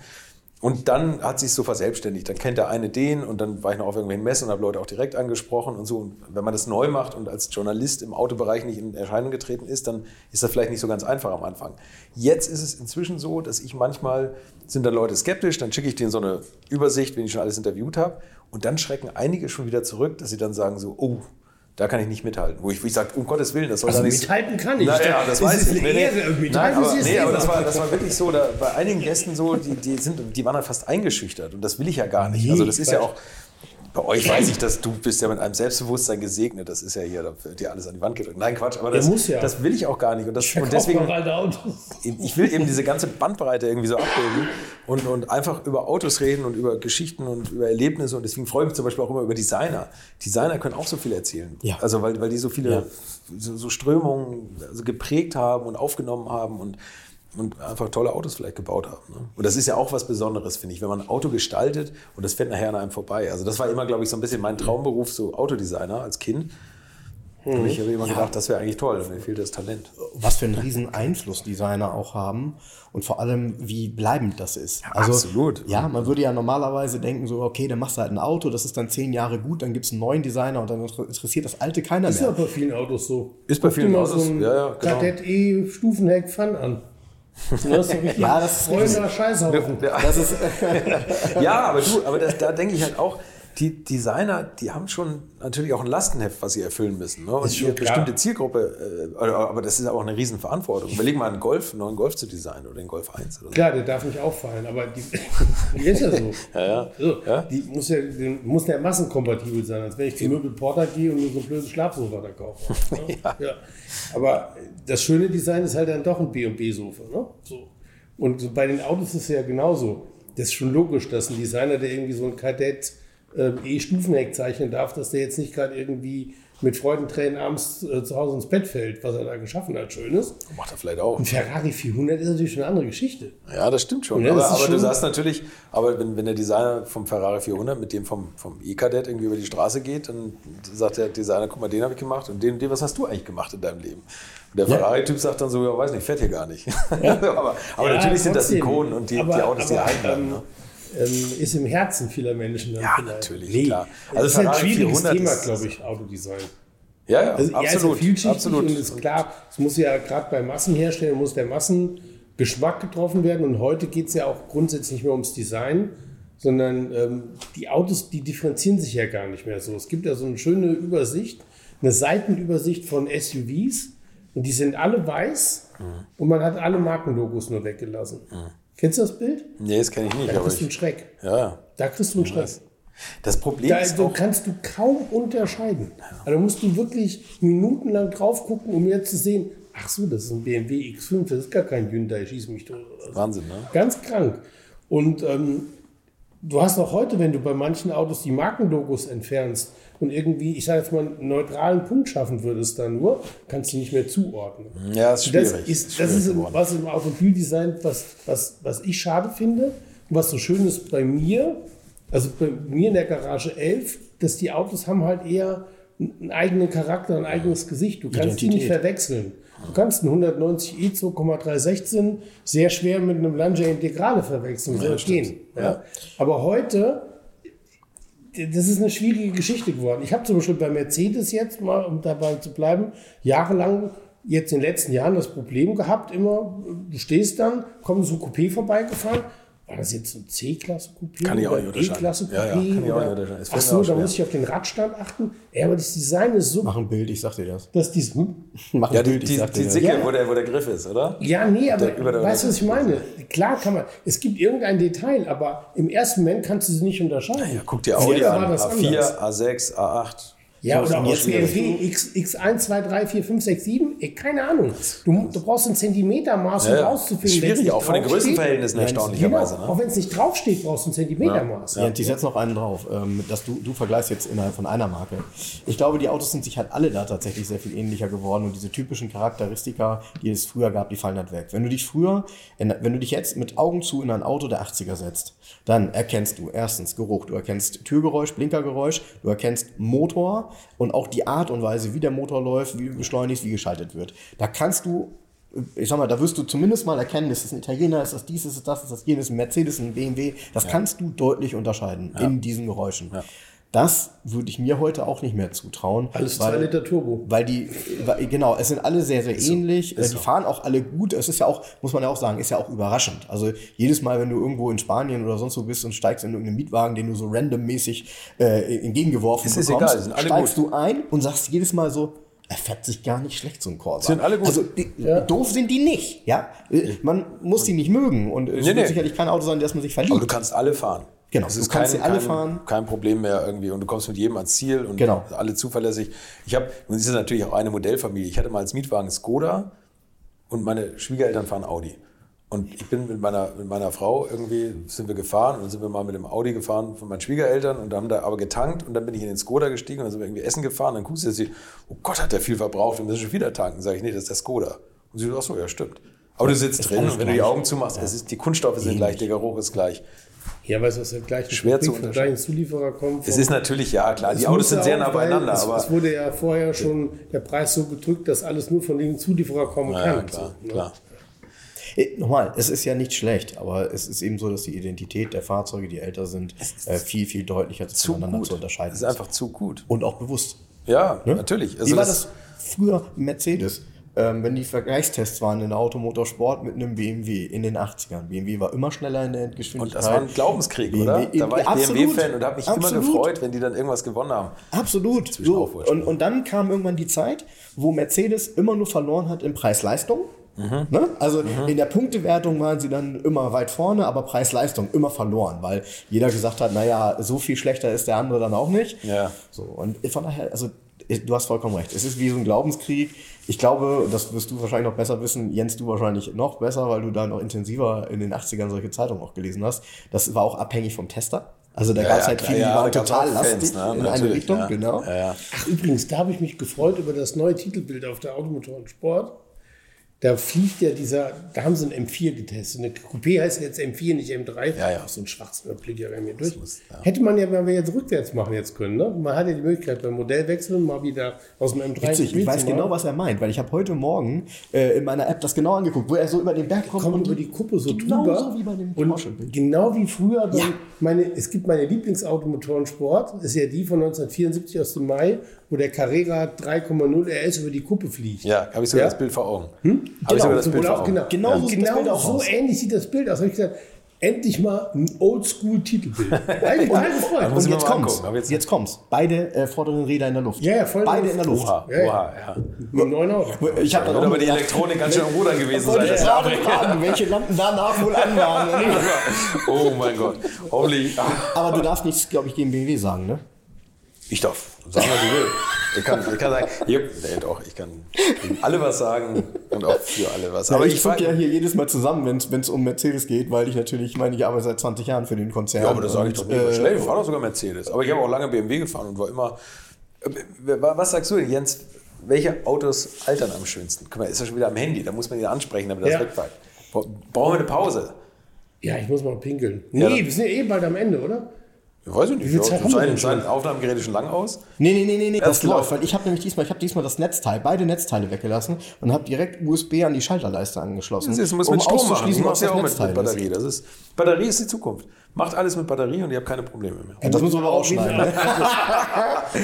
Und dann hat sich so verselbstständigt. Dann kennt der eine den und dann war ich noch auf irgendwelchen Messen und habe Leute auch direkt angesprochen und so. Und wenn man das neu macht und als Journalist im Autobereich nicht in Erscheinung getreten ist, dann ist das vielleicht nicht so ganz einfach am Anfang. Jetzt ist es inzwischen so, dass ich manchmal sind da Leute skeptisch, dann schicke ich denen so eine Übersicht, wenn ich schon alles interviewt habe. Und dann schrecken einige schon wieder zurück, dass sie dann sagen so, oh, da kann ich nicht mithalten. Wo ich, wo ich sage, um Gottes Willen, das soll also da nicht. Mithalten kann ich. Naja, das, das weiß ich. Nee, nee. Nein, aber, nee, aber das war, das war wirklich so, da, bei einigen Gästen so, die, die, sind, die waren halt fast eingeschüchtert. Und das will ich ja gar nicht. Also das ist ja auch, bei euch weiß ich, dass du bist ja mit einem Selbstbewusstsein gesegnet. Das ist ja hier, da wird dir alles an die Wand gedrückt. Nein, Quatsch, aber das, ja. das will ich auch gar nicht. Und, das, und deswegen, ich will eben diese ganze Bandbreite irgendwie so abbilden und, und einfach über Autos reden und über Geschichten und über Erlebnisse. Und deswegen freue ich mich zum Beispiel auch immer über Designer. Designer können auch so viel erzählen. Ja. Also weil, weil die so viele ja. so, so Strömungen also geprägt haben und aufgenommen haben und und einfach tolle Autos vielleicht gebaut haben. Ne? Und das ist ja auch was Besonderes, finde ich, wenn man ein Auto gestaltet und das fährt nachher an einem vorbei. Also das war immer, glaube ich, so ein bisschen mein Traumberuf, so Autodesigner als Kind. Mhm. Und ich habe immer ja. gedacht, das wäre eigentlich toll, mir fehlt das Talent. Was für einen riesen Einfluss Designer auch haben und vor allem, wie bleibend das ist. Ja, also, absolut. Ja, man würde ja normalerweise denken, so, okay, dann machst du halt ein Auto, das ist dann zehn Jahre gut, dann gibt es einen neuen Designer und dann interessiert das alte keiner ist mehr. Ist ja bei vielen Autos so. Ist bei vielen Autos, so ein ja, ja, genau. Kadett E Stufenheck Fun an. Das ist so ja, das Freundender Scheißhaufen. Das ist ja, aber du, aber das, da denke ich halt auch, die Designer, die haben schon natürlich auch ein Lastenheft, was sie erfüllen müssen. Ne? Und eine bestimmte Zielgruppe, äh, aber das ist auch eine Riesenverantwortung. Überleg mal, einen Golf, einen neuen Golf zu designen oder den Golf 1. Oder so. Klar, der darf nicht auffallen, aber die, die ist ja so. ja, ja. So, ja? Die muss ja, muss ja massenkompatibel sein, als wenn ich zum Möbel Porter gehe und nur so ein blödes Schlafsofa da kaufe. Ne? ja. ja. Aber das schöne Design ist halt dann doch ein B&B-Sofa. Ne? So. Und bei den Autos ist es ja genauso. Das ist schon logisch, dass ein Designer, der irgendwie so ein Kadett äh, E-Stufenheck zeichnen darf, dass der jetzt nicht gerade irgendwie mit Freudentränen abends äh, zu Hause ins Bett fällt, was er da geschaffen hat, Schönes. Macht er vielleicht auch. Ein Ferrari 400 ist natürlich schon eine andere Geschichte. Ja, das stimmt schon. Ja, das aber ist aber du schon- sagst natürlich, aber wenn, wenn der Designer vom Ferrari 400 mit dem vom, vom E-Kadett irgendwie über die Straße geht, dann sagt der Designer, guck mal, den habe ich gemacht und den, den, was hast du eigentlich gemacht in deinem Leben? Und der Ferrari-Typ sagt dann so, ja, weiß nicht, fährt hier gar nicht. aber aber Ja, natürlich sind das. Ikonen und die, Aber- die Autos, die aber, erhalten bleiben. ähm, Ne? Ähm, ist im Herzen vieler Menschen Ja, vielleicht. natürlich, klar. Also das ist ein schwieriges 400 Thema, glaube ich, Autodesign. Ja, ja, Also, ja, ist ja absolut. absolut. und ist klar, es muss ja gerade bei Massenherstellern muss der Massengeschmack getroffen werden und heute geht es ja auch grundsätzlich nicht mehr ums Design, sondern ähm, die Autos, die differenzieren sich ja gar nicht mehr so. Es gibt ja so eine schöne Übersicht, eine Seitenübersicht von SUVs und die sind alle weiß Mhm. und man hat alle Markenlogos nur weggelassen. Kennst du das Bild? Nee, das kenne ich nicht, Da kriegst du einen Schreck. ja. Da kriegst du einen Schreck. Das Problem Da ist auch, kannst du kaum unterscheiden. Also da musst du wirklich minutenlang drauf gucken, um jetzt zu sehen, ach so, das ist ein BMW X5, das ist gar kein Hyundai, schieß mich tot. Wahnsinn, ne? Ganz krank. Und ähm, du hast auch heute, wenn du bei manchen Autos die Markenlogos entfernst und irgendwie, ich sage jetzt mal, einen neutralen Punkt schaffen würdest da nur, kannst du nicht mehr zuordnen. Ja, ist Das schwierig. ist, das schwierig ist geworden. was im Automobildesign, was, was, was ich schade finde und was so schön ist bei mir, also bei mir in der Garage 11, dass die Autos haben halt eher einen eigenen Charakter, ein eigenes Gesicht. Du kannst die nicht Identität. verwechseln. Du kannst einen 190i 2,316 sehr schwer mit einem Lancia Integrale verwechseln. Soll gehen. Ja. Aber heute das ist eine schwierige Geschichte geworden. Ich habe zum Beispiel bei Mercedes jetzt mal, um dabei zu bleiben, jahrelang jetzt in den letzten Jahren das Problem gehabt, immer, du stehst dann, kommt so ein Coupé vorbeigefahren. War das jetzt ein C-Klasse Coupé? Kann ich auch oder nicht unterscheiden. E-Klasse Coupé? Ja, ja, kann ich auch nicht Ach fällt mir so, auch da muss ich auf den Radstand achten. Ja, aber das Design ist so, Mach ein Bild, ich sag dir das. dass dies, hm? Mach ein Ja, die, Bild, ich die, sag dir die das. Sicke, Ja. wo, der, wo der Griff ist, oder? Ja, nee, aber Der- der- weißt du, was ich meine? Klar kann man, es gibt irgendein Detail, aber im ersten Moment kannst du sie nicht unterscheiden. Ja, guck dir Audi an. das A4, anders. A6, A8. Ja, So, oder und auch jetzt BMW X, X1, 2, 3, 4, 5, 6, 7, ey, keine Ahnung. Du, du brauchst ein Zentimetermaß, um Ja, ja. rauszufinden. Schwierig, nicht auch von den. Größenverhältnissen Genau, erstaunlicherweise. Ne? auch wenn es nicht draufsteht, brauchst du ein Zentimetermaß. Ja, und ich setze noch einen drauf, ähm, dass du, du vergleichst jetzt innerhalb von einer Marke. Ich glaube, die Autos sind sich halt alle da tatsächlich sehr viel ähnlicher geworden und diese typischen Charakteristika, die es früher gab, die fallen halt weg. Wenn du dich früher, in, wenn du dich jetzt mit Augen zu in ein Auto der 80er setzt, dann erkennst du erstens Geruch, du erkennst Türgeräusch, Blinkergeräusch, du erkennst Motor und auch die Art und Weise, wie der Motor läuft, wie beschleunigt, wie geschaltet wird. Da kannst du ich sag mal, da wirst du zumindest mal erkennen, ist das ein Italiener, ist das dies, ist das das, ist das jenes, ein Mercedes, ein BMW. Das kannst du deutlich unterscheiden in diesen Geräuschen. Das würde ich mir heute auch nicht mehr zutrauen. Alles weil, 2 Liter Turbo. Weil die, weil, genau, es sind alle sehr, sehr ähnlich. Äh, die fahren auch alle gut. Es ist ja auch, muss man ja auch sagen, ist ja auch überraschend. Also jedes Mal, wenn du irgendwo in Spanien oder sonst wo bist und steigst in irgendeinen Mietwagen, den du so randommäßig äh, entgegengeworfen Es ist bekommst, egal, sind alle steigst gut. du ein und sagst jedes Mal so, er fährt sich gar nicht schlecht, so ein Corsa. Sind alle gut. Also die, doof sind die nicht, ja. Äh, Man muss die nicht mögen und es Nee, wird nee. sicherlich kein Auto sein, das man sich verliebt. Aber du kannst alle fahren. Genau, Es du ist kannst kein, sie alle kein, fahren. Kein Problem mehr irgendwie und du kommst mit jedem ans Ziel und Genau. alle zuverlässig. Ich habe, und es ist natürlich auch eine Modellfamilie. Ich hatte mal als Mietwagen Skoda und meine Schwiegereltern fahren Audi. Und ich bin mit meiner, mit meiner Frau irgendwie, sind wir gefahren und dann sind wir mal mit dem Audi gefahren von meinen Schwiegereltern und haben da aber getankt und dann bin ich in den Skoda gestiegen und dann sind wir irgendwie essen gefahren. Dann guckst du sie, oh Gott, hat der viel verbraucht, wir müssen schon wieder tanken. Sag ich, nee, das ist der Skoda. Und sie so, ach so, ja, stimmt. Aber du sitzt drin und wenn du die. Augen zumachst, es ist, die Kunststoffe sind gleich, der Geruch ist gleich. Ja, weil es aus der gleichen Schwer zu vom gleichen Zulieferer kommt. Es ist natürlich, ja klar, die Autos sind sehr nah beieinander, es, aber es wurde ja vorher schon der Preis so gedrückt, dass alles nur von den Zulieferer kommen ja, kann. klar, So, ne? klar. Äh, Nochmal, es ist ja nicht schlecht, aber es ist eben so, dass die Identität der Fahrzeuge, die älter sind, äh, viel, viel deutlicher Zu voneinander gut. zu unterscheiden Es ist einfach zu gut. Und auch bewusst. Ja, Ne? natürlich. Wie war das früher Mercedes? Ähm, wenn die Vergleichstests waren in der Automotorsport mit einem BMW in den 80ern. BMW war immer schneller in der Und Endgeschwindigkeit. das war ein Glaubenskrieg, BMW oder? Da war ich. BMW-Fan und habe mich Absolut. immer gefreut, wenn die dann irgendwas gewonnen haben. Absolut. So. Und, und dann kam irgendwann die Zeit, wo Mercedes immer nur verloren hat in Preis-Leistung. Mhm. Ne? Also in der Punktewertung waren sie dann immer weit vorne, aber Preis-Leistung immer verloren, weil jeder gesagt hat, naja, so viel schlechter ist der andere dann auch nicht. Ja. So, und von daher, also du hast vollkommen recht. Es ist wie so ein Glaubenskrieg. Ich glaube, das wirst du wahrscheinlich noch besser wissen, Jens, du wahrscheinlich noch besser, weil du da noch intensiver in den 80ern solche Zeitungen auch gelesen hast. Das war auch abhängig vom Tester. Also da Ja, gab es halt klar, viele, die ja, waren total lastig Fans, ne? in eine Richtung, ja. genau. Ja, ja. Ach, übrigens, da habe ich mich gefreut über das neue Titelbild auf der Automotoren Sport. Da fliegt ja dieser, da haben sie ein M4 getestet. Eine Coupé heißt jetzt M4, nicht M3. Ja, ja. Ach, so ein schwarzer blickt ja mir durch. muss- ja. Hätte man ja, wenn wir jetzt rückwärts machen jetzt können. Ne? Man hat ja die Möglichkeit beim Modellwechseln mal wieder aus dem M3 Witzig, ich weiß genau, was er meint, weil ich habe heute Morgen äh, in meiner App das genau angeguckt, wo er so über den Berg kommt, kommt über die Kuppe so genau drüber. so wie bei dem und Porsche-Bild. genau wie früher, dann meine, es gibt meine Lieblingsautomotorensport, ist ja die von 1974 aus dem Mai, wo der Carrera 3,0 RS über die Kuppe fliegt. Ja, habe ich sogar Ja? das Bild vor Augen. Hm? Habe ich Genau, sogar das sowohl Bild vor Augen. genau, Genau ja. so genau Bild auch so aus. ähnlich sieht das Bild aus. Habe ich gesagt, endlich mal ein Oldschool-Titelbild. Eigentlich total gefreut. Und ich jetzt kommt's. jetzt- Jetzt, kommt's. Beide äh, vorderen Räder in der Luft. Ja, ja, voll Beide in der Luft. Oha, Ja, ja. oha, ja. Mit einem neuen Auto. Ich habe Da dann aber die Elektronik ganz schön am Rudern gewesen sein. Das gerade fragen, welche Lampen danach wohl an waren. Oh mein Gott. Hoffentlich. Aber du darfst nichts, glaube ich, gegen BMW sagen, ne? Ich darf sagen, was ich will. Ich kann, ich kann sagen, ja, nee, doch, ich kann gegen alle was sagen und auch für alle was. Aber Aber ich ich zucke ja hier jedes Mal zusammen, wenn es um Mercedes geht, weil ich natürlich, ich meine, ich arbeite seit 20 Jahren für den Konzern. Ja, aber das sage ich doch nicht. äh, Schnell, ich fahre doch sogar Mercedes. Aber ich habe auch lange BMW gefahren und war immer. Äh, Was sagst du denn, Jens? Welche Autos altern am schönsten? Guck mal, ist ja schon wieder am Handy, da muss man ihn ansprechen, damit das Ja. wegfällt. Brauchen wir eine Pause? Ja, ich muss mal pinkeln. Ja, Nee, dann- wir sind ja eh bald am Ende, oder? Ich weiß ich nicht. viel Zeit Ja, haben wir denn schon? Aufnahmegerät ist schon lang aus. Nee, nee, nee, nee, nee, das Erst läuft, weil ich habe nämlich diesmal, ich habe diesmal das Netzteil, beide Netzteile weggelassen und habe direkt USB an die Schalterleiste angeschlossen. Das muss um mit Strom machen. Du machst ja auch mit, Netzteil mit Batterie. Das ist, Batterie ist die Zukunft. Macht alles mit Batterie und ihr habt keine Probleme mehr. ist. Ja, das müssen wir aber. Ne?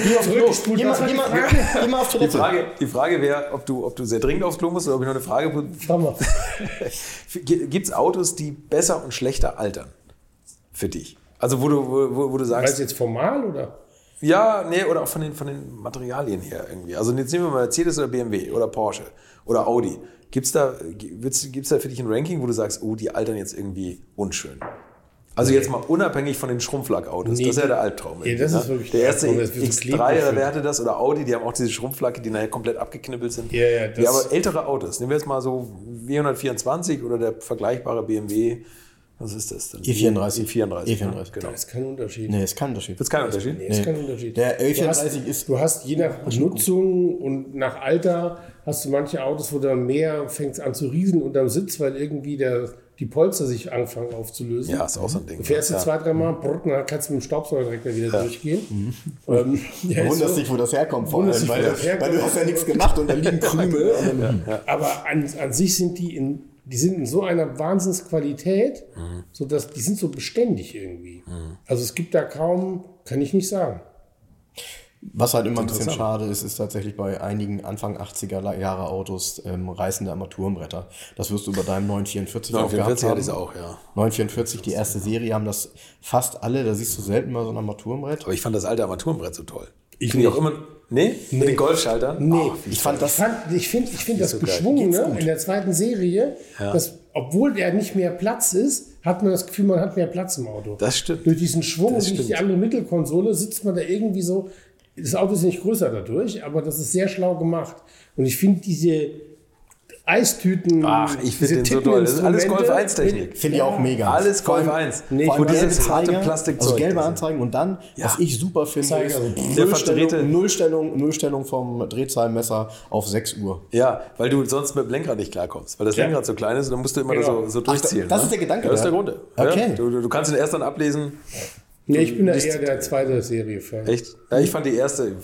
geh mal, was war geh die mal, Frage? geh mal auf Die. Frage, die Frage wäre, ob du, ob du sehr dringend aufs Klo musst oder ob ich noch eine Frage. Schau mal. Gibt es Autos, die besser und schlechter altern? Für dich? Also, wo du, wo, wo- du sagst. Weißt du jetzt formal oder? Ja, nee, oder auch von den, von den Materialien her irgendwie. Also jetzt nehmen wir mal Mercedes oder BMW oder Porsche oder Audi. Gibt es da, gibt's, da für dich ein Ranking, wo du sagst, oh, die altern jetzt irgendwie unschön? Also jetzt mal unabhängig von den Schrumpflackautos. Nee. das ist ja der Albtraum. Ja, irgendwie, das ne? ist wirklich der der erste Albtraum, das wird so X3 klebrig oder wer hatte das? Oder Audi, die haben auch diese Schrumpflacke, die nachher komplett abgeknibbelt sind. Ja, ja, ja, das- aber ältere Autos. Nehmen wir jetzt mal so W124 oder der vergleichbare BMW. Was ist das denn? E34. E34. E34. ne? Genau. Das ist kein Unterschied. Nee, ist kein Unterschied. Wird es kein Unterschied? Nee, ist kein Unterschied. Der du hast, L34 ist- Du hast je nach Nutzung und nach Alter hast du manche Autos, wo dann mehr fängt an zu rieseln unterm Sitz, weil irgendwie der, die Polster sich anfangen aufzulösen. Ja, ist auch so ein Ding. Du fährst du ja. zwei, drei Mal, brrrt, dann kannst du mit dem Staubsauger direkt mal wieder durchgehen. Ähm, ja, Du ist wunderst so. dich, wo das herkommt, vor allem, weil, das weil du hast ja nichts gemacht und da liegen Krümel. Dann, Aber an, an sich sind die in, die sind in so einer Wahnsinnsqualität, so dass die sind so beständig irgendwie. Also es gibt da kaum, kann ich nicht sagen. Was halt immer ein bisschen schade ist, ist tatsächlich bei einigen Anfang 80er Jahre Autos ähm, reißende Armaturenbretter. Das wirst du bei deinem 944 auch gehabt 944 hatte haben. ich es auch, ja. 944, die erste Serie, haben das fast alle. Da siehst du selten mal so ein Armaturenbrett. Aber ich fand das alte Armaturenbrett so toll. Ich Finde nicht. auch immer. Nee? Mit den Golfschaltern? Nee. Wie Ich fand Ich, das, fand, ich finde ich find das so geil. Geschwungene in der zweiten Serie, dass, obwohl der nicht mehr Platz ist, hat man das Gefühl, man hat mehr Platz im Auto. Das stimmt. Durch diesen Schwung Das durch die stimmt. andere Mittelkonsole sitzt man da irgendwie so. Das Auto ist nicht größer dadurch, aber das ist sehr schlau gemacht. Und ich finde diese Eistüten. Ach, ich diese finde den so toll. Das ist alles Golf Tippeninstrumente- 1 Technik. finde ich auch mega. Alles Golf 1. Nee, Vor allem Wo gelbe dieses harte Plastikzeug. Also gelbe Anzeigen und dann, was ich super finde, Zeiger, ist also Der Nullstellung, Nullstellung, Nullstellung vom Drehzahlmesser auf 6 Uhr. Ja, weil du sonst mit dem Lenkrad nicht klarkommst. Weil das Ja. Lenkrad so klein ist und dann musst du immer Genau. so, so Ach, durchziehen. das ne? ist der Gedanke Ja, das ist der. Grund. Okay. Ja, du, du, kannst ihn erst dann ablesen. Nee, ich bin da eher der zweite Serie-Fan. Echt? Ja, ich fand die erste.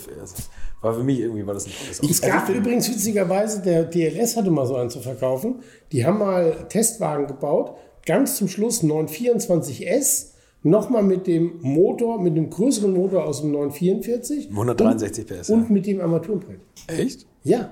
War für mich irgendwie war das ein tolles Auto. Es gab übrigens witzigerweise, der DLS hatte mal so einen zu verkaufen. Die haben mal Testwagen gebaut. Ganz zum Schluss 924S, nochmal mit dem Motor, mit dem größeren Motor aus dem 944. 163 PS, Und, ja. und mit dem Armaturenbrett. Echt? Ja.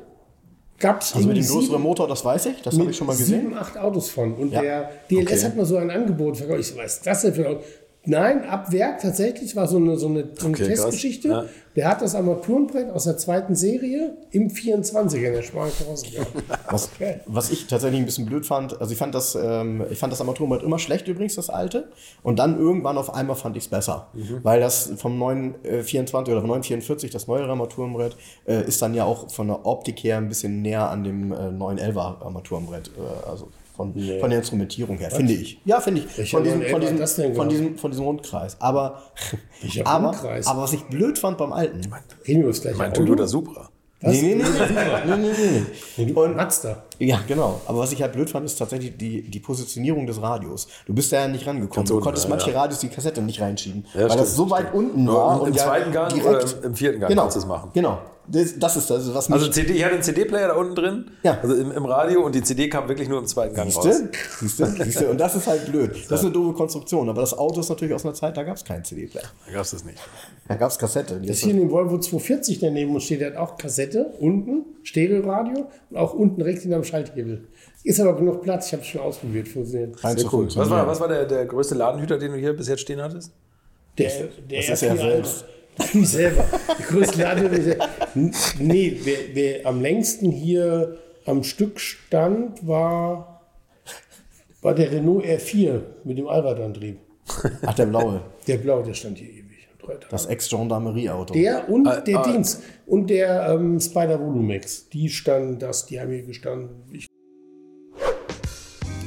Gab es Also mit dem größeren Motor, das weiß ich, das habe ich schon mal gesehen. Sieben, acht Autos von. Und Ja. der DLS Okay. hat mal so ein Angebot verkauft. Ich so, was ist das denn für ein Auto? Nein, ab Werk tatsächlich war so eine, so eine, so eine Okay. Testgeschichte. Ja. Der hat das Armaturenbrett aus der zweiten Serie im 24er in der schmalen. Was, was ich tatsächlich ein bisschen blöd fand, also ich fand das, ähm, ich fand das Armaturenbrett immer schlecht übrigens, das alte. Und dann irgendwann auf einmal fand ich es besser. Weil das vom 924 oder vom 944, das neuere Armaturenbrett, äh, ist dann ja auch von der Optik her ein bisschen näher an dem äh, 911er Armaturenbrett. Äh, also Von, von der Instrumentierung her, finde ich. Ja, finde ich. Welcher Von diesem, von, diesem, das denn von, genau? diesem, von diesem Rundkreis. Aber, aber, Rundkreis? aber was ich blöd fand beim alten. Reden wir über das gleiche Mein? Toyota Supra. Was? Nee, nee, nee, nee, nee, nee, nee. Und- Mazda. Ja, genau. Aber was ich halt blöd fand, ist tatsächlich die, die Positionierung des Radios. Du bist da ja nicht rangekommen. Ganz Du unten, konntest ja, manche ja. Radios die Kassette nicht reinschieben. Ja, weil stimmt, das so weit stimmt. unten war. im und ja zweiten Gang direkt, oder im vierten Gang genau, kannst du es machen. Genau. Das, das ist das, was mich... Also CD, ich hatte einen CD-Player da unten drin, Ja. also im, im Radio und die CD kam wirklich nur im zweiten Gang raus. Siehste? Siehste? Siehste? Und das ist halt blöd. Das ist eine doofe Konstruktion. Aber das Auto ist natürlich aus einer Zeit, da gab es keinen CD-Player. Da gab es das nicht. Da gab es Kassette. Das ist hier in dem Volvo 240 daneben uns steht, der hat auch Kassette unten, Stereoradio und auch unten rechts hinterm Schalthebel. Ist aber genug Platz, ich habe es schon ausprobiert, funktioniert. rein Sehr cool. Was war, was war der, der größte Ladenhüter, den du hier bis jetzt stehen hattest? Der, der das ist R4 selbst. Ich selber. Die größte Laden. Nee, wer, wer am längsten hier am Stück stand, war, war der Renault R4 mit dem Allradantrieb. Ach, der blaue. Der blau, der stand hier ewig. Tage. Das Ex-Gendarmerie-Auto. Der und Ah, der ah. Dings. Und der ähm, Spider Volumex. Die standen das, die haben hier gestanden. Ich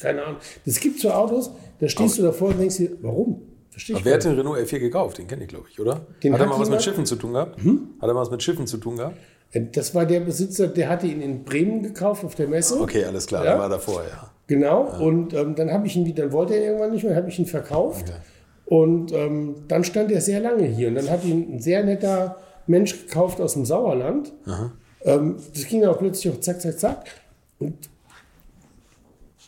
Keine Ahnung. Das gibt so Autos, da stehst du davor und denkst dir, warum? Verstehe ich Wer hat den Renault R4 gekauft? Den kenne ich, glaube ich, oder? Den hat er mal was mit Schiffen zu tun gehabt? Hat er mal was mit Schiffen zu tun gehabt? Das war der Besitzer, der hatte ihn in Bremen gekauft auf der Messe. Okay, alles klar, Ja? der war davor, ja. Genau. Und ähm, dann habe ich ihn wieder, dann wollte er irgendwann nicht mehr, habe ich ihn verkauft. Und ähm, dann stand er sehr lange hier. Und dann hat ihn ein sehr netter Mensch gekauft aus dem Sauerland. Ähm, das ging dann auch plötzlich auch zack, zack, zack. Und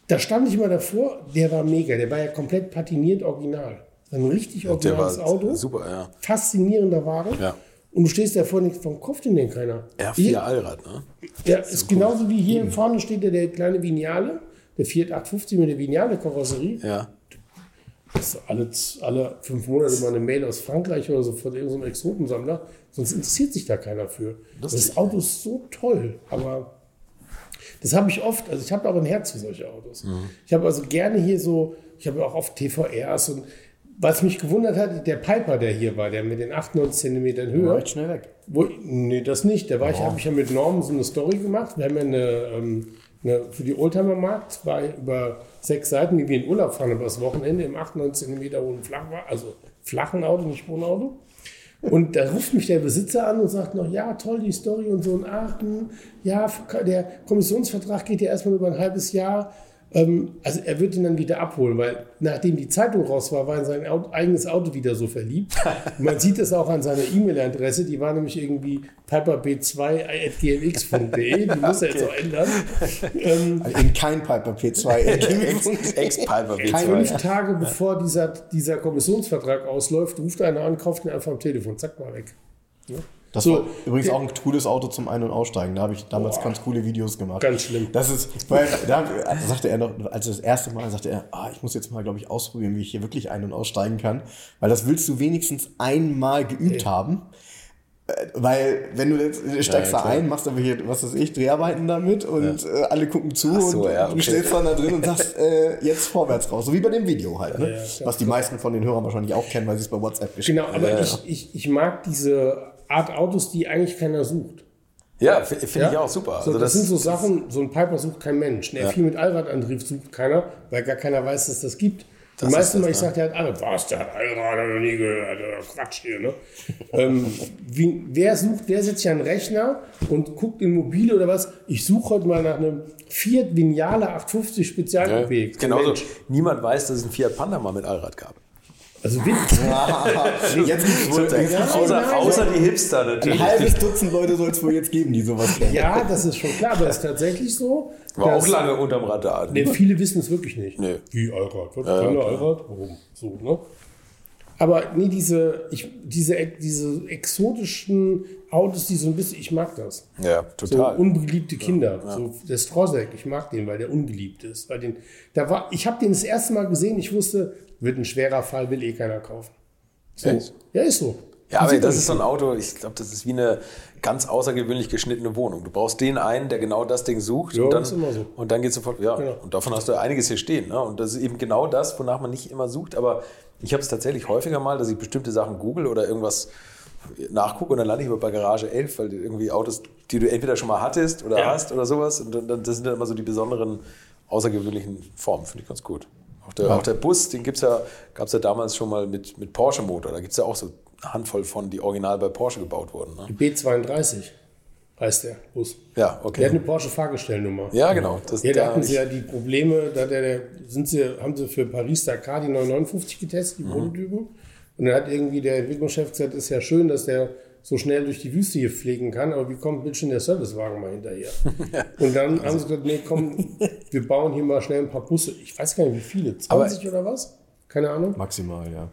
da stand ich mal davor, der war mega, der war ja komplett patiniert original. Ein richtig Der originales Auto. super, ja. Faszinierender Wagen. Ja. Und du stehst davor und denkst, warum kauft den denn keiner? R4 Hier- Allrad, ne? ja, ist genauso wie hier vorne steht ja der kleine Vignale, der Fiat 850 mit der Vignale-Karosserie. Ja. Das ist alle, alle fünf Monate mal eine Mail aus Frankreich oder so von irgendeinem Exotensammler. Sonst interessiert sich da keiner für. Das Auto ist so toll, aber das habe ich oft. Also ich habe auch ein Herz für solche Autos. Ich habe also gerne hier so, ich habe auch oft TVRs und was mich gewundert hat, der Piper, der hier war, der mit den 98 Zentimetern Höhe. War schnell weg. Wo, nee, das nicht. Da war ich, habe ich ja mit Norman so eine Story gemacht. Wir haben ja eine, ähm, eine für die Oldtimer Markt, war über sechs Seiten, wie wir in Urlaub fahren, über das Wochenende im 98 cm hohen Flachwagen, also flachen Auto, nicht Wohnauto. Und da ruft mich der Besitzer an und sagt noch, ja, toll, die Story und so in Aachen. Ja, der Kommissionsvertrag geht ja erstmal über ein halbes Jahr. Ähm, also er wird ihn dann wieder abholen, weil nachdem die Zeitung raus war, war er in sein Auto, eigenes Auto wieder so verliebt. Und man sieht es auch an seiner E-Mail-Adresse, die war nämlich irgendwie piperb2.gmx.de, die muss er jetzt auch ändern. Ähm, Also eben kein Piper P2. Ex-Piper fünf Tage bevor dieser, dieser Kommissionsvertrag ausläuft, ruft einer an, kauft ihn einfach am Telefon, zack mal weg. Das So, war übrigens auch ein cooles Auto zum Ein- und Aussteigen. Da habe ich damals Boah. ganz coole Videos gemacht. Ganz schlimm. Das ist, weil da sagte er noch, als er das erste Mal sagte er, ah, ich muss jetzt mal, glaube ich, ausprobieren, wie ich hier wirklich ein- und aussteigen kann. Weil das willst du wenigstens einmal geübt haben. Äh, Weil, wenn du jetzt du steigst Ja, da ein, machst aber hier, was weiß ich, Dreharbeiten damit und äh, alle gucken zu so, und ja, du okay. stehst dann da drin und sagst, äh, jetzt vorwärts raus. So wie bei dem Video halt, ne? Ja, ja, was die meisten von den Hörern wahrscheinlich auch kennen, weil sie es bei WhatsApp geschickt Genau, aber ich, ich, ich mag diese Art Autos, die eigentlich keiner sucht. Ja, finde Ja? ich auch super. So, Also das, sind so Sachen, so ein Piper sucht kein Mensch. Ein F4 mit Allradantrieb sucht keiner, weil gar keiner weiß, dass das gibt. Die Das meisten ist Mal, das, ich ne? sage, der hat alle, was, der hat Allrad, hat noch nie gehört, Quatsch hier, ne? ähm, wie, wer sucht, wer setzt sich an Rechner und guckt in Mobile oder was? Ich suche heute mal nach einem Fiat Vignale 850 Ja, Spezialcoupé. Kein genauso. Mensch. Niemand weiß, dass es ein Fiat Panda mal mit Allrad gab. Also Witz. Jetzt gibt's wohl Ja, außer, die Hipster natürlich. ein halbes Dutzend Leute soll es wohl jetzt geben, die sowas kennen. Ja, das ist schon klar, aber es ist tatsächlich so. War auch lange unterm Radar. Nee, viele wissen es wirklich nicht. Nee. Wie Allrad? Was? Ja. Allrad? Warum? So, ne? Aber nee, diese, ich, diese, diese exotischen Autos, die so ein bisschen, ich mag das. Ja, So total. ungeliebte Kinder. So der Strozek, ich mag den, weil der ungeliebt ist. Weil den, da war, ich habe den das erste Mal gesehen, ich wusste, wird ein schwerer Fall, will eh keiner kaufen. So. Echt? Ja, ist so. Ja, aber das ist so ein Auto, ich glaube, das ist wie eine ganz außergewöhnlich geschnittene Wohnung. Du brauchst den einen, der genau das Ding sucht. Ja, und dann, ist immer so. Und dann geht sofort, ja, Genau. und davon hast du einiges hier stehen. Ne? Und das ist eben genau das, wonach man nicht immer sucht. Aber ich habe es tatsächlich häufiger mal, dass ich bestimmte Sachen google oder irgendwas nachgucke und dann lande ich immer bei Garage 11, weil irgendwie Autos, die du entweder schon mal hattest oder Ja. hast oder sowas. Und dann, dann, das sind dann immer so die besonderen, außergewöhnlichen Formen. Finde ich ganz gut. Auch der, auch der Bus, den gibt's ja, gab es ja damals schon mal mit, mit Porsche-Motor. Da gibt es ja auch so eine Handvoll von, die original bei Porsche gebaut wurden. Ne? B32 heißt der Bus. Ja, Der hat okay. eine Porsche Fahrgestellnummer. Ja, genau. Das, Ja, da hatten sie ja die Probleme, da der, der, sind sie, haben sie für Paris Dakar die 959 getestet, Mhm. die Prototypen. Und dann hat irgendwie der Entwicklungschef gesagt, ist ja schön, dass der so schnell durch die Wüste hier fliegen kann, aber wie kommt bitte schön der Servicewagen mal hinterher? Und dann haben sie gesagt, nee, komm, wir bauen hier mal schnell ein paar Busse. Ich weiß gar nicht, wie viele, 20 oder was? Keine Ahnung. Maximal, ja.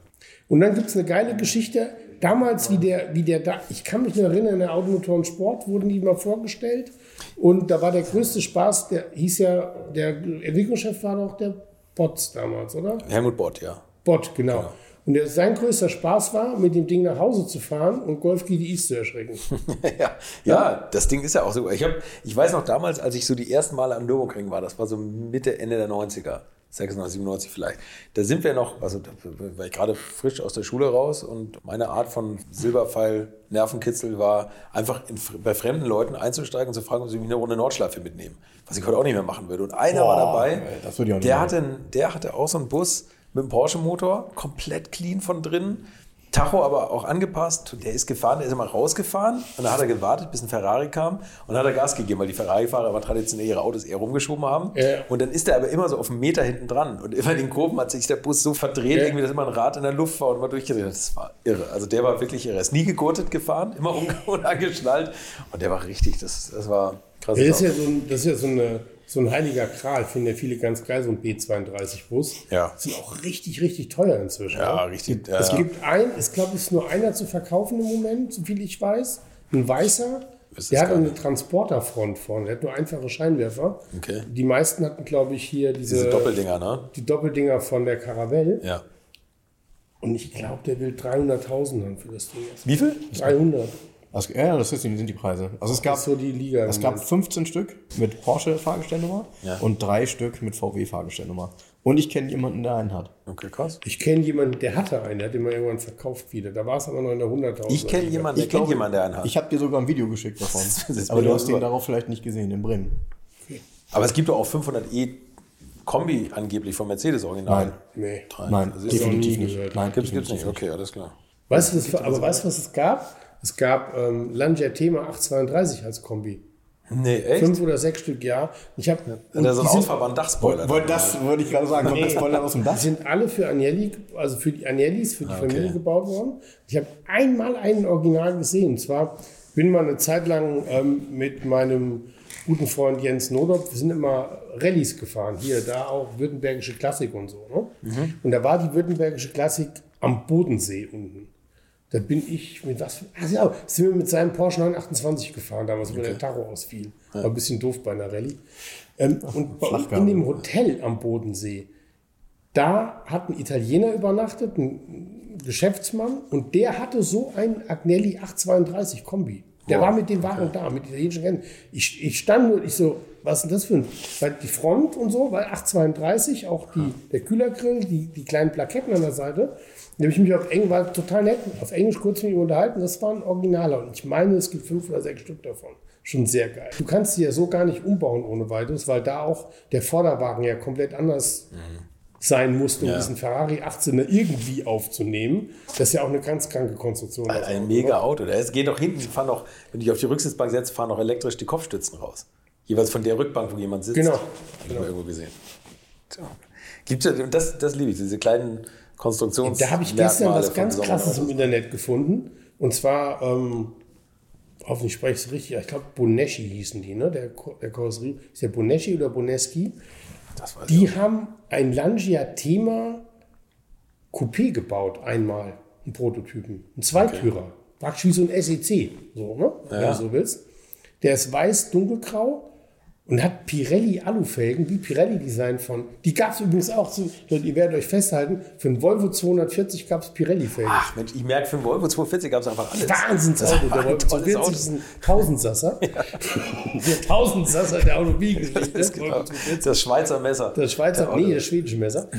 Und dann gibt es eine geile Geschichte. Damals, wie der, wie der da, ich kann mich noch erinnern, in der Automotor und Sport wurden die mal vorgestellt. Und da war der größte Spaß, der hieß ja, der Entwicklungschef war doch der Botz damals, oder? Helmut Bott, ja. Bott, genau. Und der, sein größter Spaß war, mit dem Ding nach Hause zu fahren und Golf GDIs zu erschrecken. ja, ja, das Ding ist ja auch so. Ich, hab, ich weiß noch damals, als ich so die ersten Male am Nürburgring war, das war so Mitte, Ende der 90er, 96, 97 vielleicht. Da sind wir noch, also da war ich gerade frisch aus der Schule raus und meine Art von Silberpfeil Nervenkitzel war, einfach in, bei fremden Leuten einzusteigen und zu fragen, ob sie mich eine Runde Nordschleife mitnehmen. Was ich heute auch nicht mehr machen würde. Und einer war dabei, ey, das würde ich auch nicht der, hatte, der hatte auch so einen Bus mit einem Porsche-Motor, komplett clean von drinnen. Tacho aber auch angepasst. Der ist gefahren, der ist immer rausgefahren und dann hat er gewartet, bis ein Ferrari kam und dann hat er Gas gegeben, weil die Ferrari-Fahrer aber traditionell ihre Autos eher rumgeschoben haben. Ja. Und dann ist er aber immer so auf einen Meter hinten dran und immer in den Kurven hat sich der Bus so verdreht, Ja. irgendwie, dass immer ein Rad in der Luft war und immer durchgedreht. Das war irre. Also der war wirklich irre. Er ist nie gegurtet gefahren, immer unangeschnallt und der war richtig, das, das war krass. Das ist ja so das ist ja so, eine, so ein heiliger Kral, finden ja viele ganz geil, so ein B32-Bus. Ja. Sind auch richtig, richtig teuer inzwischen. Ja, ne? richtig, ja, es gibt ein, ich glaube, es ist nur einer zu verkaufen im Moment, soviel ich weiß. Ein weißer. Der hat eine. Transporterfront vorne, der hat nur einfache Scheinwerfer. Okay. Die meisten hatten, glaube ich, hier diese, Diese Doppeldinger, ne? die Doppeldinger von der Caravelle. Ja. Und ich glaube, der will 300.000 haben für das Ding. Wie viel? 300. Also, ja, das ist, sind die Preise. Also es gab, Das ist so die Liga. es gab Moment. 15 Stück mit Porsche-Fahrgestellnummer Ja. und drei Stück mit VW-Fahrgestellnummer. Und ich kenne jemanden, der einen hat. Okay, krass. Ich kenne jemanden, der hatte einen, der hat den mal irgendwann verkauft wieder. Da war es aber noch in der 100.000. Ich kenne jemanden, Ich glaube, jemanden, der einen hat. Ich habe dir sogar ein Video geschickt davon. Das ist Aber du hast den darauf vielleicht nicht gesehen, in Bremen. Aber es gibt doch auch 500e Kombi angeblich von Mercedes original. Nein. Nee. Nein, Das ist definitiv nicht. gehört. Nein, Gibt's, gibt's definitiv nicht. Okay, alles klar. Weißt du, was, aber weißt du, was es gab? Es gab ähm, Lancia Thema 832 als Kombi. Nee, echt? Fünf oder sechs Stück, ja. Ich habe Und da so ein ausfahrbaren Dachspoiler. Wollte das wollte ich gerade sagen, kommt das Spoiler aus dem Die Dach? sind alle für Agnelli, also für die Agnellis, für die Familie gebaut worden. Ich habe einmal einen Original gesehen. Und zwar bin mal eine Zeit lang ähm, mit meinem guten Freund Jens Nodop, wir sind immer Rallyes gefahren. Hier, da auch württembergische Klassik und so. Ne? Und da war die württembergische Klassik am Bodensee unten. Da bin ich mit was? Ach ja, sind wir mit seinem Porsche 928 gefahren, damals, wo der Tacho ausfiel. War ein bisschen doof bei einer Rallye. Ähm, und bei uns in dem Hotel am Bodensee, da hat ein Italiener übernachtet, ein Geschäftsmann, und der hatte so einen Agnelli 832 Kombi. Der war mit dem Wagen da, mit italienischen Rennen. Ich, ich stand nur, ich so, was ist denn das für ein, weil die Front und so, weil 832, auch die, der Kühlergrill, die, die kleinen Plaketten an der Seite. Da habe ich mich auf Englisch, war total nett, auf Englisch kurz mit ihm unterhalten, das war ein Originaler. Und ich meine, es gibt fünf oder sechs Stück davon. Schon sehr geil. Du kannst sie ja so gar nicht umbauen ohne weiteres, weil da auch der Vorderwagen ja komplett anders sein musste, um Ja. diesen Ferrari 18er irgendwie aufzunehmen. Das ist ja auch eine ganz kranke Konstruktion. Ein Auto, mega? Auto. Es geht doch hinten, fahren doch, wenn du dich auf die Rücksitzbank setzt, fahren auch elektrisch die Kopfstützen raus. Jeweils von der Rückbank, wo jemand sitzt. Genau. Hab ich mal irgendwo gesehen. So. Gibt ja, und das, das liebe ich, diese kleinen Konstruktions. Da habe ich gestern was ganz Krasses im. Internet gefunden. Und zwar, ähm, hoffentlich spreche ich es richtig, ich glaube Boneschi hießen die, ne? Der, der Karosserie. Ist der Boneschi oder Boneschi? Das weiß ich Die haben ein Langia Thema Coupé gebaut, einmal, einen Prototypen. Ein Zweitürer. Praktisch wie so ein SEC, so, ne? Wenn Ja. du so willst. Der ist weiß, dunkelgrau und hat Pirelli Alufelgen, wie Pirelli Design von. Die gab es übrigens auch, zu, ihr werdet euch festhalten, für einen Volvo 240 gab es Pirelli-Felgen. Ach Mensch, ich merke, für einen Volvo 240 gab es einfach alles. Wahnsinnsauto. Der Volvo tolles 240 Auto. ist ein Tausendsasser. der Tausendsasser der Automobilgeschichte. Das, genau, das Schweizer Messer. Das Schweizer, nee, das schwedische Messer.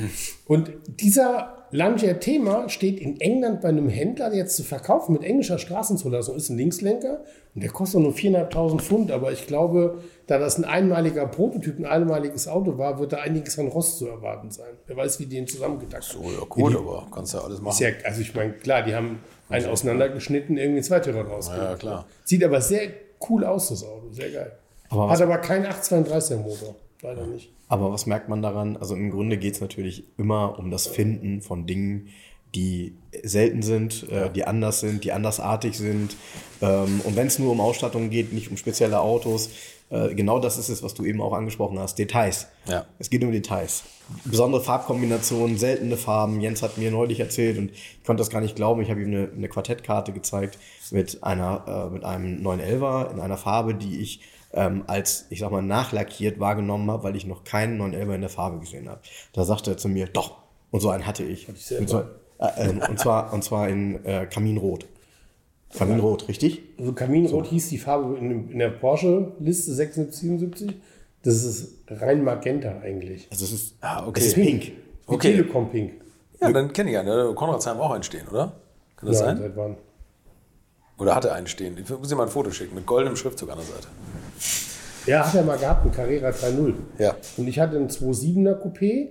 Und dieser Lancia Thema steht in England bei einem Händler jetzt zu verkaufen mit englischer Straßenzulassung. Ist ein Linkslenker und der kostet nur 4.500 Pfund. Aber ich glaube, da das ein einmaliger Prototyp, ein einmaliges Auto war, wird da einiges an Rost zu erwarten sein. Wer weiß, wie die ihn zusammengedacht haben. Oh ja, gut, aber kannst ja alles machen. Ist ja, also ich meine, klar, die haben einen auseinandergeschnitten, irgendwie einen Zweitürer draus. Ja, klar. Sieht aber sehr cool aus, das Auto. Sehr geil. Aber Hat aber keinen 832er Motor. Leider nicht. Aber was merkt man daran? Also im Grunde geht es natürlich immer um das Finden von Dingen, die selten sind, äh, die anders sind, die andersartig sind. Ähm, und wenn es nur um Ausstattung geht, nicht um spezielle Autos, äh, genau das ist es, was du eben auch angesprochen hast, Details. Ja. Es geht um Details. Besondere Farbkombinationen, seltene Farben. Jens hat mir neulich erzählt und ich konnte das gar nicht glauben. Ich habe ihm eine, eine Quartettkarte gezeigt mit, einer, äh, mit einem 911er in einer Farbe, die ich ähm, als, ich sag mal, nachlackiert wahrgenommen habe, weil ich noch keinen 911er in der Farbe gesehen habe. Da sagte er zu mir, doch, und so einen hatte ich. selber. und, zwar, äh, ähm, und, zwar, und zwar in äh, Kaminrot. Kaminrot, richtig? Also Kaminrot hieß die Farbe in, in der Porsche-Liste 7677. Das ist rein Magenta eigentlich. Also es ist, Ah, okay. es ist pink. Wie Okay. Telekom Pink. Ja, dann kenne ich einen. Da hat Konradsheim auch einen stehen, oder? Kann das Ja, sein? seit wann? Oder hat er einen stehen? Ich muss dir mal ein Foto schicken mit goldenem Schriftzug an der Seite. Ja, hat er mal gehabt, ein Carrera 3.0. Ja. Und ich hatte ein 2.7er Coupé.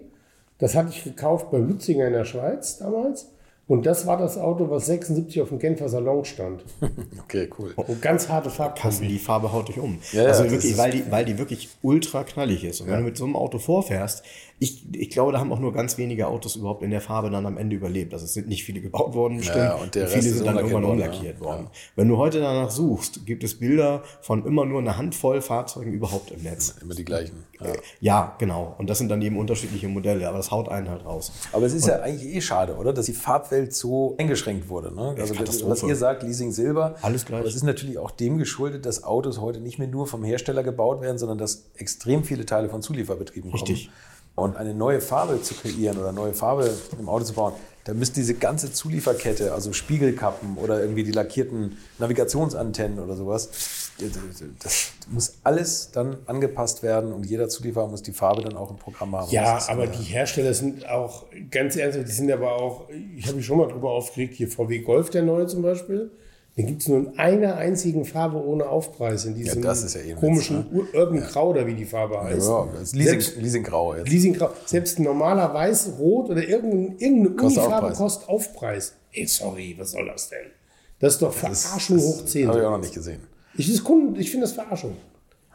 Das hatte ich gekauft bei Lützinger in der Schweiz damals. Und das war das Auto, was 76 auf dem Genfer Salon stand. Okay, cool. Und ganz harte Farbkombi. die Farbe haut dich um. Ja, ja, also wirklich, weil die, weil die wirklich ultra knallig ist. Und wenn du mit so einem Auto vorfährst, ich, ich glaube, da haben auch nur ganz wenige Autos überhaupt in der Farbe dann am Ende überlebt. Also es sind nicht viele gebaut worden, bestimmt. Ja, und der viele sind dann irgendwann umlackiert worden, worden. Wenn du heute danach suchst, gibt es Bilder von immer nur einer Handvoll Fahrzeugen überhaupt im Netz. Immer die gleichen. Ja. Ja, genau. Und das sind dann eben unterschiedliche Modelle, aber das haut einen halt raus. Aber es ist ja eigentlich eh schade, oder? Dass die Farbwelt so eingeschränkt wurde. Ne? Also das, was ihr sagt, Leasing Silber. Alles gleich. Aber es ist natürlich auch dem geschuldet, dass Autos heute nicht mehr nur vom Hersteller gebaut werden, sondern dass extrem viele Teile von Zulieferbetrieben Richtig. kommen. Und eine neue Farbe zu kreieren oder neue Farbe im Auto zu bauen, da müsste diese ganze Zulieferkette, also Spiegelkappen oder irgendwie die lackierten Navigationsantennen oder sowas, das muss alles dann angepasst werden und jeder Zulieferer muss die Farbe dann auch im Programm haben. Ja, aber die Hersteller sind auch, ganz ernsthaft, die sind aber auch, ich habe mich schon mal drüber aufgeregt, hier VW Golf, der neue zum Beispiel, den gibt es nur in einer einzigen Farbe ohne Aufpreis, in diesem das ist ja eh Witz, komischen Ur- Urban Grau, oder wie die Farbe heißt. Ja, das ist Leasing, Selbst- Leasinggrau jetzt. Leasinggrau. Selbst ein normaler Weiß, Rot oder irgendeine, irgendeine Kostet Unifarbe Aufpreis. kostet Aufpreis. Ey, sorry, was soll das denn? Das ist doch Das- Verarschung das hoch 10. Habe ich auch noch nicht gesehen. Ich, ist ich finde das Verarschung.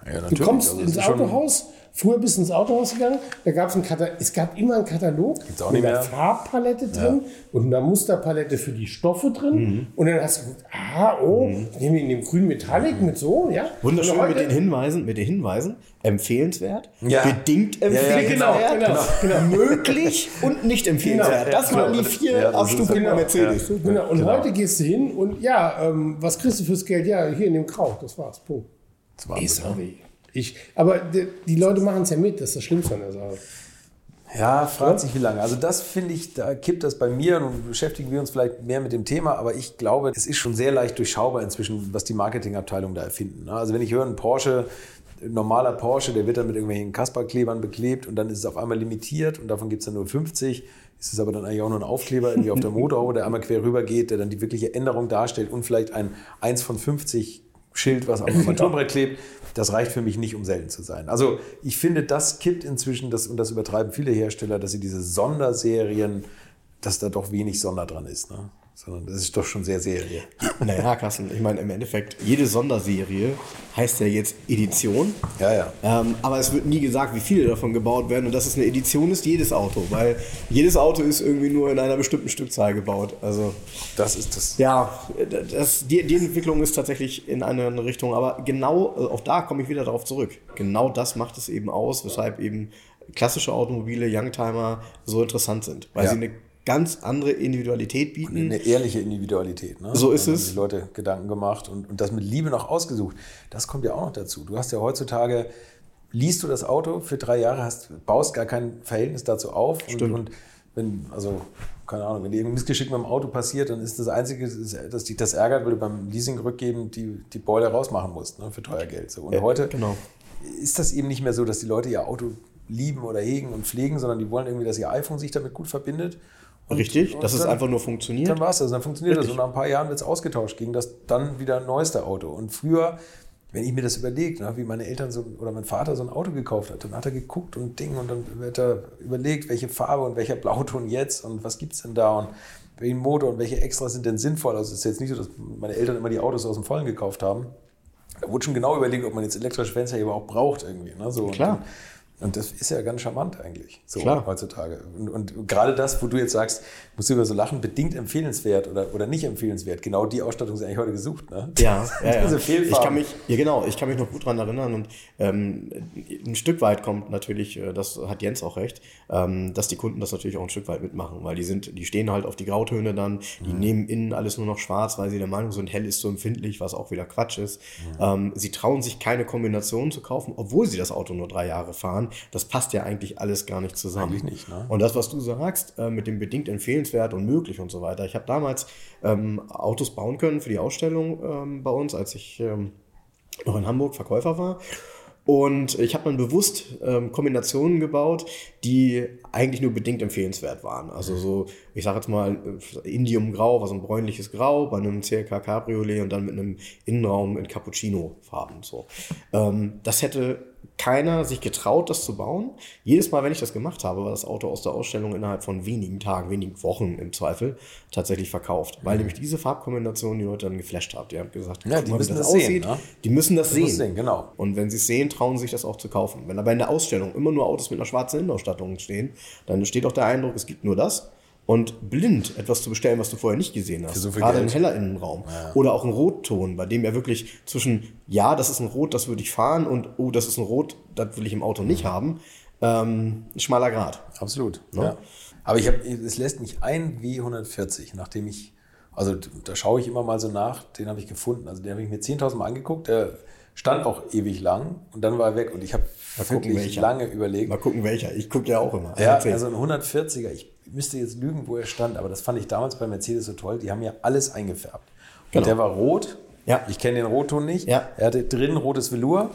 Ja, du kommst Also, ins ist Autohaus, früher bist du ins Autohaus gegangen, da gab es einen Katalog, es gab immer einen Katalog auch mit nicht einer. Farbpalette drin und einer Musterpalette für die Stoffe drin. Mhm. Und dann hast du geguckt, ah, oh, nehmen wir in dem grünen Metallic mit so, ja. Wunderschön Und mit heute- den Hinweisen, mit den Hinweisen. Empfehlenswert, Ja. bedingt ja, empfehlenswert, genau, genau, möglich und nicht empfehlenswert. Genau, das waren die genau. vier Ja, Abstufungen genau, Mercedes. Genau. Und Genau. heute gehst du hin und ja, ähm, was kriegst du fürs Geld? Ja, hier in dem Kraut, das war's. Punkt. Das war Ey, sorry. Ich, aber die, die Leute machen es ja mit, das ist das Schlimmste an der Sache. Ja, fragt sich wie lange. Also das finde ich, da kippt das bei mir. Nun beschäftigen wir uns vielleicht mehr mit dem Thema, aber ich glaube, es ist schon sehr leicht durchschaubar inzwischen, was die Marketingabteilung da erfinden. ne? Also wenn ich höre, ein Porsche, ein normaler Porsche, der wird dann mit irgendwelchen Kasperklebern beklebt und dann ist es auf einmal limitiert und davon gibt es dann nur 50. Es ist aber dann eigentlich auch nur ein Aufkleber irgendwie auf der Motorhaube, der einmal quer rüber geht, der dann die wirkliche Änderung darstellt und vielleicht ein 1 von 50 Schild, was auf dem Armaturenbrett klebt, das reicht für mich nicht, um selten zu sein. Also ich finde, das kippt inzwischen, das, und das übertreiben viele Hersteller, dass sie diese Sonderserien, dass da doch wenig Sonder dran ist. Ne? Sondern das ist doch schon sehr Serie. Naja, Carsten, ich meine, im Endeffekt, jede Sonderserie heißt ja jetzt Edition. Ja, ja. Ähm, aber es wird nie gesagt, wie viele davon gebaut werden. Und dass es eine Edition ist, jedes Auto. Weil jedes Auto ist irgendwie nur in einer bestimmten Stückzahl gebaut. Also, Das ist das. ja, das, die, die Entwicklung ist tatsächlich in eine andere Richtung. Aber genau, äh, auch da komme ich wieder darauf zurück. Genau das macht es eben aus, weshalb eben klassische Automobile, Youngtimer so interessant sind. Weil Ja. sie eine ganz andere Individualität bieten. Eine ehrliche Individualität. Ne? So ist es. Die Leute Gedanken gemacht und, und das mit Liebe noch ausgesucht. Das kommt ja auch noch dazu. Du hast ja heutzutage, liest du das Auto für drei Jahre, hast, baust gar kein Verhältnis dazu auf. Und, Stimmt. und wenn, also, keine Ahnung, wenn dir irgendein Missgeschick mit dem Auto passiert, dann ist das Einzige, dass dich das ärgert, weil du beim Leasing rückgeben die, die Boiler rausmachen musst, ne, für teuer Geld. So. Und Ja, heute genau. ist das eben nicht mehr so, dass die Leute ihr Auto lieben oder hegen und pflegen, sondern die wollen irgendwie, dass ihr iPhone sich damit gut verbindet. Und- Richtig, und dass es dann- einfach nur funktioniert. dann war es das, dann funktioniert das. Richtig. Und nach ein paar Jahren wird es ausgetauscht gegen das dann wieder neueste Auto. Und früher, wenn ich mir das überlege, ne, wie meine Eltern so, oder mein Vater so ein Auto gekauft hat, dann hat er geguckt und Ding und dann wird er überlegt, welche Farbe und welcher Blauton jetzt und was gibt es denn da und welchen Motor und welche Extras sind denn sinnvoll. Also es ist jetzt nicht so, dass meine Eltern immer die Autos aus dem Vollen gekauft haben. Da wurde schon genau überlegt, ob man jetzt elektrische Fenster überhaupt braucht irgendwie. Ne? So, Klar. Und, und das ist ja ganz charmant eigentlich, so Klar. heutzutage. Und, und gerade das, wo du jetzt sagst, musst du über so lachen, bedingt empfehlenswert oder, oder nicht empfehlenswert, genau die Ausstattung ist eigentlich heute gesucht. Ne? Ja, ja. Diese Ich kann mich, ja genau, ich kann mich noch gut dran erinnern und ähm, ein Stück weit kommt natürlich, äh, das hat Jens auch recht, ähm, dass die Kunden das natürlich auch ein Stück weit mitmachen, weil die sind, die stehen halt auf die Grautöne dann, die Mhm. nehmen innen alles nur noch schwarz, weil sie der Meinung sind, hell ist so empfindlich, was auch wieder Quatsch ist. Mhm. Ähm, sie trauen sich keine Kombination zu kaufen, obwohl sie das Auto nur drei Jahre fahren. Das passt ja eigentlich alles gar nicht zusammen. Eigentlich nicht, ne? Und das, was du sagst, äh, mit dem bedingt empfehlenswert und möglich und so weiter. Ich habe damals ähm, Autos bauen können für die Ausstellung ähm, bei uns, als ich ähm, noch in Hamburg Verkäufer war. Und ich habe dann bewusst ähm, Kombinationen gebaut, die eigentlich nur bedingt empfehlenswert waren. Also so, ich sage jetzt mal, Indiumgrau, war so ein bräunliches Grau, bei einem CLK Cabriolet und dann mit einem Innenraum in Cappuccino-Farben. So. Ähm, das hätte keiner sich getraut, das zu bauen. Jedes Mal, wenn ich das gemacht habe, war das Auto aus der Ausstellung innerhalb von wenigen Tagen, wenigen Wochen im Zweifel tatsächlich verkauft. Weil nämlich diese Farbkombination die Leute dann geflasht hat. Die haben gesagt, Ja, die mal, müssen das sehen, ne? Die müssen das Das sehen. sehen, genau. Und wenn sie es sehen, trauen sie sich das auch zu kaufen. Wenn aber in der Ausstellung immer nur Autos mit einer schwarzen Innenausstattung stehen, dann entsteht auch der Eindruck, es gibt nur das. Und blind etwas zu bestellen, was du vorher nicht gesehen hast. so Gerade Geld. ein heller Innenraum. Oder auch ein Rotton, bei dem er wirklich zwischen, ja, das ist ein Rot, das würde ich fahren und, oh, das ist ein Rot, das will ich im Auto nicht haben. Ähm, schmaler Grad. Absolut. Ja. Aber ich habe, es lässt mich ein W140, nachdem ich, also da schaue ich immer mal so nach, den habe ich gefunden. Also den habe ich mir 10.000 Mal angeguckt, der stand auch ewig lang und dann war er weg und ich habe gucken, wirklich welcher. lange überlegt. Mal gucken, welcher. Ich gucke ja auch immer. Ja, also ein 140er, ich müsste jetzt lügen, wo er stand, aber das fand ich damals bei Mercedes so toll, die haben ja alles eingefärbt. Und Genau. der war rot, Ja. ich kenne den Rotton nicht, Ja. er hatte drin rotes Velour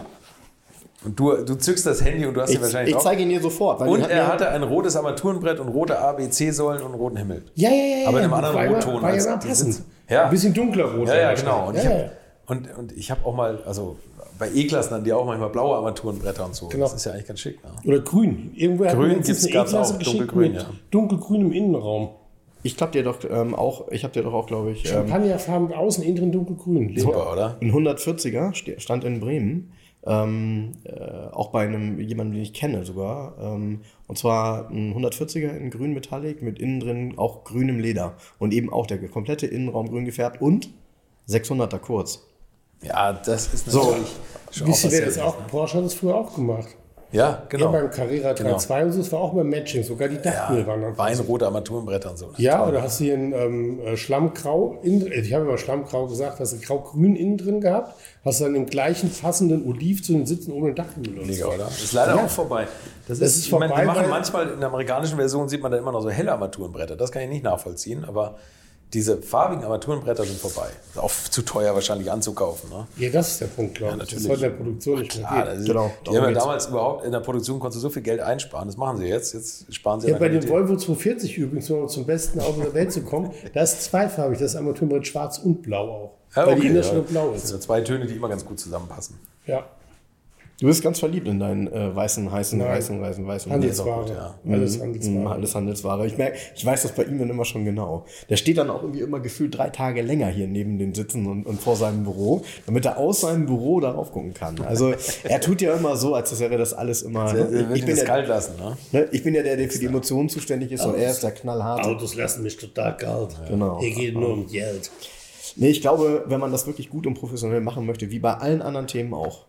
und du, du zückst das Handy und du hast ihn ich wahrscheinlich ich zeige ihn dir sofort. Und er hatte ein rotes Armaturenbrett und rote ABC-Säulen und roten Himmel. Ja, ja, ja. ja. Aber in einem anderen war ja- Rotton War ja passend. Sitz- Ja. Ein bisschen dunkler rot. Ja, ja, genau. Und Ja, ich ja, habe und, und hab auch mal, also bei E-Klassen hatten die auch manchmal blaue Armaturenbretter und so. Genau. Das ist ja eigentlich ganz schick. Ne? Oder grün. Irgendwo Grün eine gab's E-Klasse auch, dunkelgrün, mit ja. dunkelgrünem Innenraum. Ich glaube dir doch ähm, auch, ich habe dir doch auch, glaube ich, ähm, Champagnerfarben außen, innen drin dunkelgrün. Super, oder? ein 140er ste- stand in Bremen Ähm, äh, auch bei einem jemanden, den ich kenne sogar. Ähm, und zwar ein 140er in grün Metallic mit innen drin auch grünem Leder. Und eben auch der komplette Innenraum grün gefärbt und 600er kurz. Ja, das ist So. natürlich auch Wisst ihr, wer das auch? Seltenes. Porsche hat das früher auch gemacht. Ja, genau. Ja, beim Carrera 3.2 und so, das war auch beim Matching, sogar die Dachmüll waren dann. Weinrote Armaturenbretter und so. Ja, oder hast du hier ein ähm, äh, Schlammgrau, innen, äh, ich habe immer Schlammgrau gesagt, hast du grau-grün innen drin gehabt, hast dann im gleichen fassenden Oliv zu den Sitzen ohne Dachmüll. Mega, so. oder? Ist leider Ja. auch vorbei. Das Das ist, ist ich meine, vorbei, die machen manchmal in der amerikanischen Version sieht man da immer noch so helle Armaturenbretter. Das kann ich nicht nachvollziehen, aber diese farbigen Armaturenbretter sind vorbei. Ist auch zu teuer wahrscheinlich anzukaufen. Ne? Ja, das ist der Punkt, glaube ich. das natürlich. soll in der Produktion nicht mehr Klar, gehen. das ist, Genau, die haben ja damals überhaupt in der Produktion konntest du so viel Geld einsparen. Das machen sie jetzt. Jetzt sparen sie Ja, bei dem. Volvo 240 übrigens, um zum besten Auto der Welt zu kommen, da ist zweifarbig, das Armaturenbrett schwarz und blau auch. Ja, weil okay, die ja. Blau Das ist. sind zwei Töne, die immer ganz gut zusammenpassen. Ja, Du bist ganz verliebt in deinen äh, weißen, heißen, Nein. weißen, weißen, weißen. Handelsware. gut, ja. Alles Mhm, Handelsware. alles Handelsware. Ich merke, ich weiß das bei ihm dann immer schon genau. Der steht dann auch irgendwie immer gefühlt drei Tage länger hier neben den Sitzen und, und vor seinem Büro, damit er aus seinem Büro darauf gucken kann. Also er tut ja immer so, als wäre das alles immer. Wird ich, bin ja, kalt lassen. Ne? ne, ich bin ja der, der für die Emotionen zuständig ist und er ist der knallharte. Autos lassen mich total kalt. Genau. Hier geht nur um Geld. Nee, ich glaube, wenn man das wirklich gut und professionell machen möchte, wie bei allen anderen Themen auch,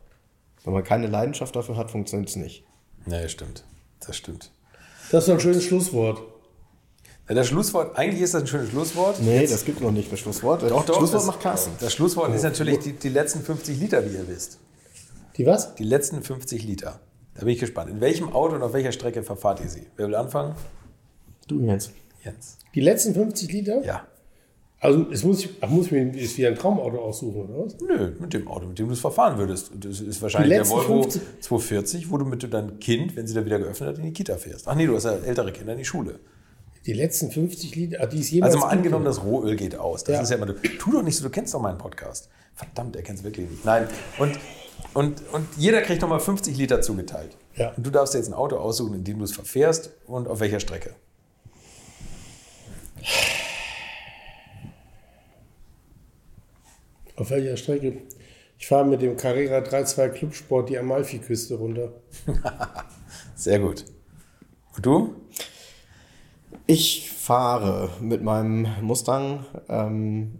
wenn man keine Leidenschaft dafür hat, funktioniert es nicht. Nee, stimmt. Das stimmt. Das ist doch ein schönes Schlusswort. Ja, das Schlusswort, eigentlich ist das ein schönes Schlusswort. Nee, das gibt noch nicht das Schlusswort. Doch, doch, Schlusswort das, macht Carsten. Das Schlusswort ist natürlich die, die letzten 50 Liter, wie ihr wisst. Die was? Die letzten 50 Liter. Da bin ich gespannt. In welchem Auto und auf welcher Strecke verfahrt ihr sie? Wer will anfangen? Du jetzt. Jens. Die letzten 50 Liter? Ja. Also es muss, muss ich mir jetzt wieder ein Traumauto aussuchen, oder was? Nö, mit dem Auto, mit dem du es verfahren würdest. Das ist wahrscheinlich der Volvo 50 240, wo du mit deinem Kind, wenn sie da wieder geöffnet hat, in die Kita fährst. Ach nee, du hast ja ältere Kinder in die Schule. Die letzten 50 Liter, ah, die ist jemals Also mal angenommen, das Rohöl geht aus. Das Ja. ist ja immer, du, tu doch nicht so, du kennst doch meinen Podcast. Verdammt, er kennt es wirklich nicht. Nein. Und, und, und jeder kriegt nochmal 50 Liter zugeteilt. Ja. Und du darfst dir jetzt ein Auto aussuchen, in dem du es verfährst und auf welcher Strecke. Auf welcher Strecke? Ich fahre mit dem Carrera 3.2 Clubsport die Amalfi-Küste runter. Sehr gut. Und du? Ich fahre mit meinem Mustang ähm,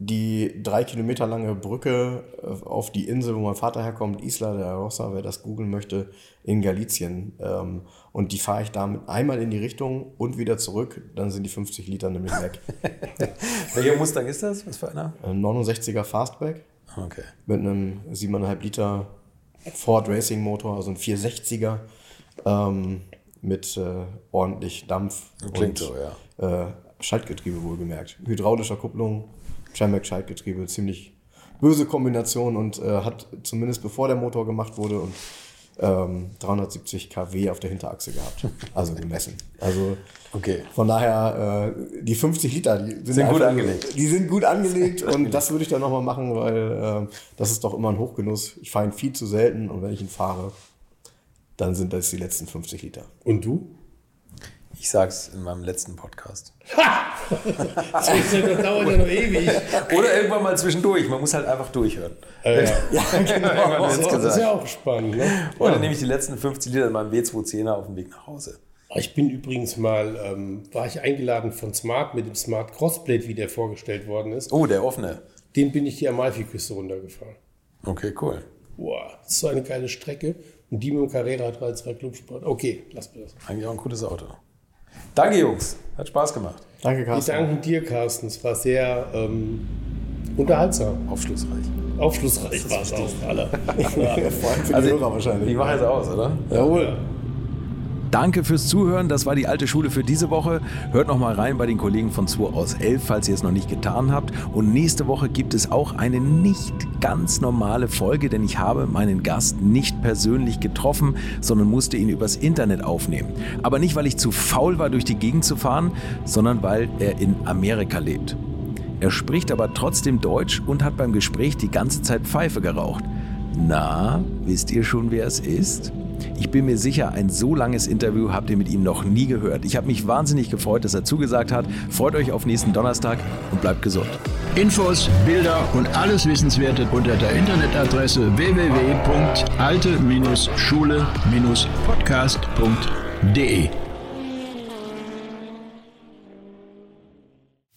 die drei Kilometer lange Brücke äh, auf die Insel, wo mein Vater herkommt, Isla de Rosa, wer das googeln möchte, in Galicien. Ähm, und die fahre ich damit einmal in die Richtung und wieder zurück, dann sind die 50 Liter nämlich weg. Welcher Mustang ist das? Was für einer? Ein 69er Fastback Okay. mit einem 7,5 Liter Ford Racing Motor, also ein 460er ähm, mit äh, ordentlich Dampf Klingt und so, ja. äh, Schaltgetriebe wohlgemerkt. Hydraulischer Kupplung, Trimac Schaltgetriebe, ziemlich böse Kombination und äh, hat zumindest bevor der Motor gemacht wurde und ähm, 370 kW auf der Hinterachse gehabt, also gemessen. Also Okay. von daher, äh, die 50 Liter, die sind, Sind gut angelegt. Die sind gut angelegt und das würde ich dann nochmal machen, weil äh, das ist doch immer ein Hochgenuss. Ich fahre ihn viel zu selten und wenn ich ihn fahre, dann sind das die letzten 50 Liter. Und du? Ich sag's in meinem letzten Podcast. Ja, das dauert ja noch ewig. Oder irgendwann mal zwischendurch. Man muss halt einfach durchhören. Äh, ja. Wird's Das ist ja auch spannend. Ne? Oder nehme ich die letzten 50 Liter in meinem W210er auf dem Weg nach Hause. Ich bin übrigens mal, ähm, war ich eingeladen von Smart mit dem Smart Crossblade, wie der vorgestellt worden ist. Oh, der offene. Den bin ich die Amalfi-Küste runtergefahren. Okay, cool. Boah, das ist so eine geile Strecke. Und die mit dem Carrera 3.2 Clubsport. Okay, lass mir das. Eigentlich auch ein cooles Auto. Danke, Jungs. Hat Spaß gemacht. Danke, Wir Carsten. danken dir, Carsten. Es war sehr ähm, unterhaltsam. Aufschlussreich. Aufschlussreich war es auch, alle. Vor allem für die Hörer wahrscheinlich. Ich mache jetzt aus, oder? Jawohl. Danke fürs Zuhören. Das war die alte Schule für diese Woche. Hört noch mal rein bei den Kollegen von 2 aus 11, falls ihr es noch nicht getan habt. Und nächste Woche gibt es auch eine nicht ganz normale Folge, denn ich habe meinen Gast nicht persönlich getroffen, sondern musste ihn übers Internet aufnehmen. Aber nicht, weil ich zu faul war, durch die Gegend zu fahren, sondern weil er in Amerika lebt. Er spricht aber trotzdem Deutsch und hat beim Gespräch die ganze Zeit Pfeife geraucht. Na, wisst ihr schon, wer es ist? Ich bin mir sicher, ein so langes Interview habt ihr mit ihm noch nie gehört. Ich habe mich wahnsinnig gefreut, dass er zugesagt hat. Freut euch auf nächsten Donnerstag und bleibt gesund. Infos, Bilder und alles Wissenswerte unter der Internetadresse www.alte-schule-podcast.de.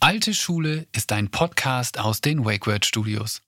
Alte Schule ist ein Podcast aus den WakeWord Studios.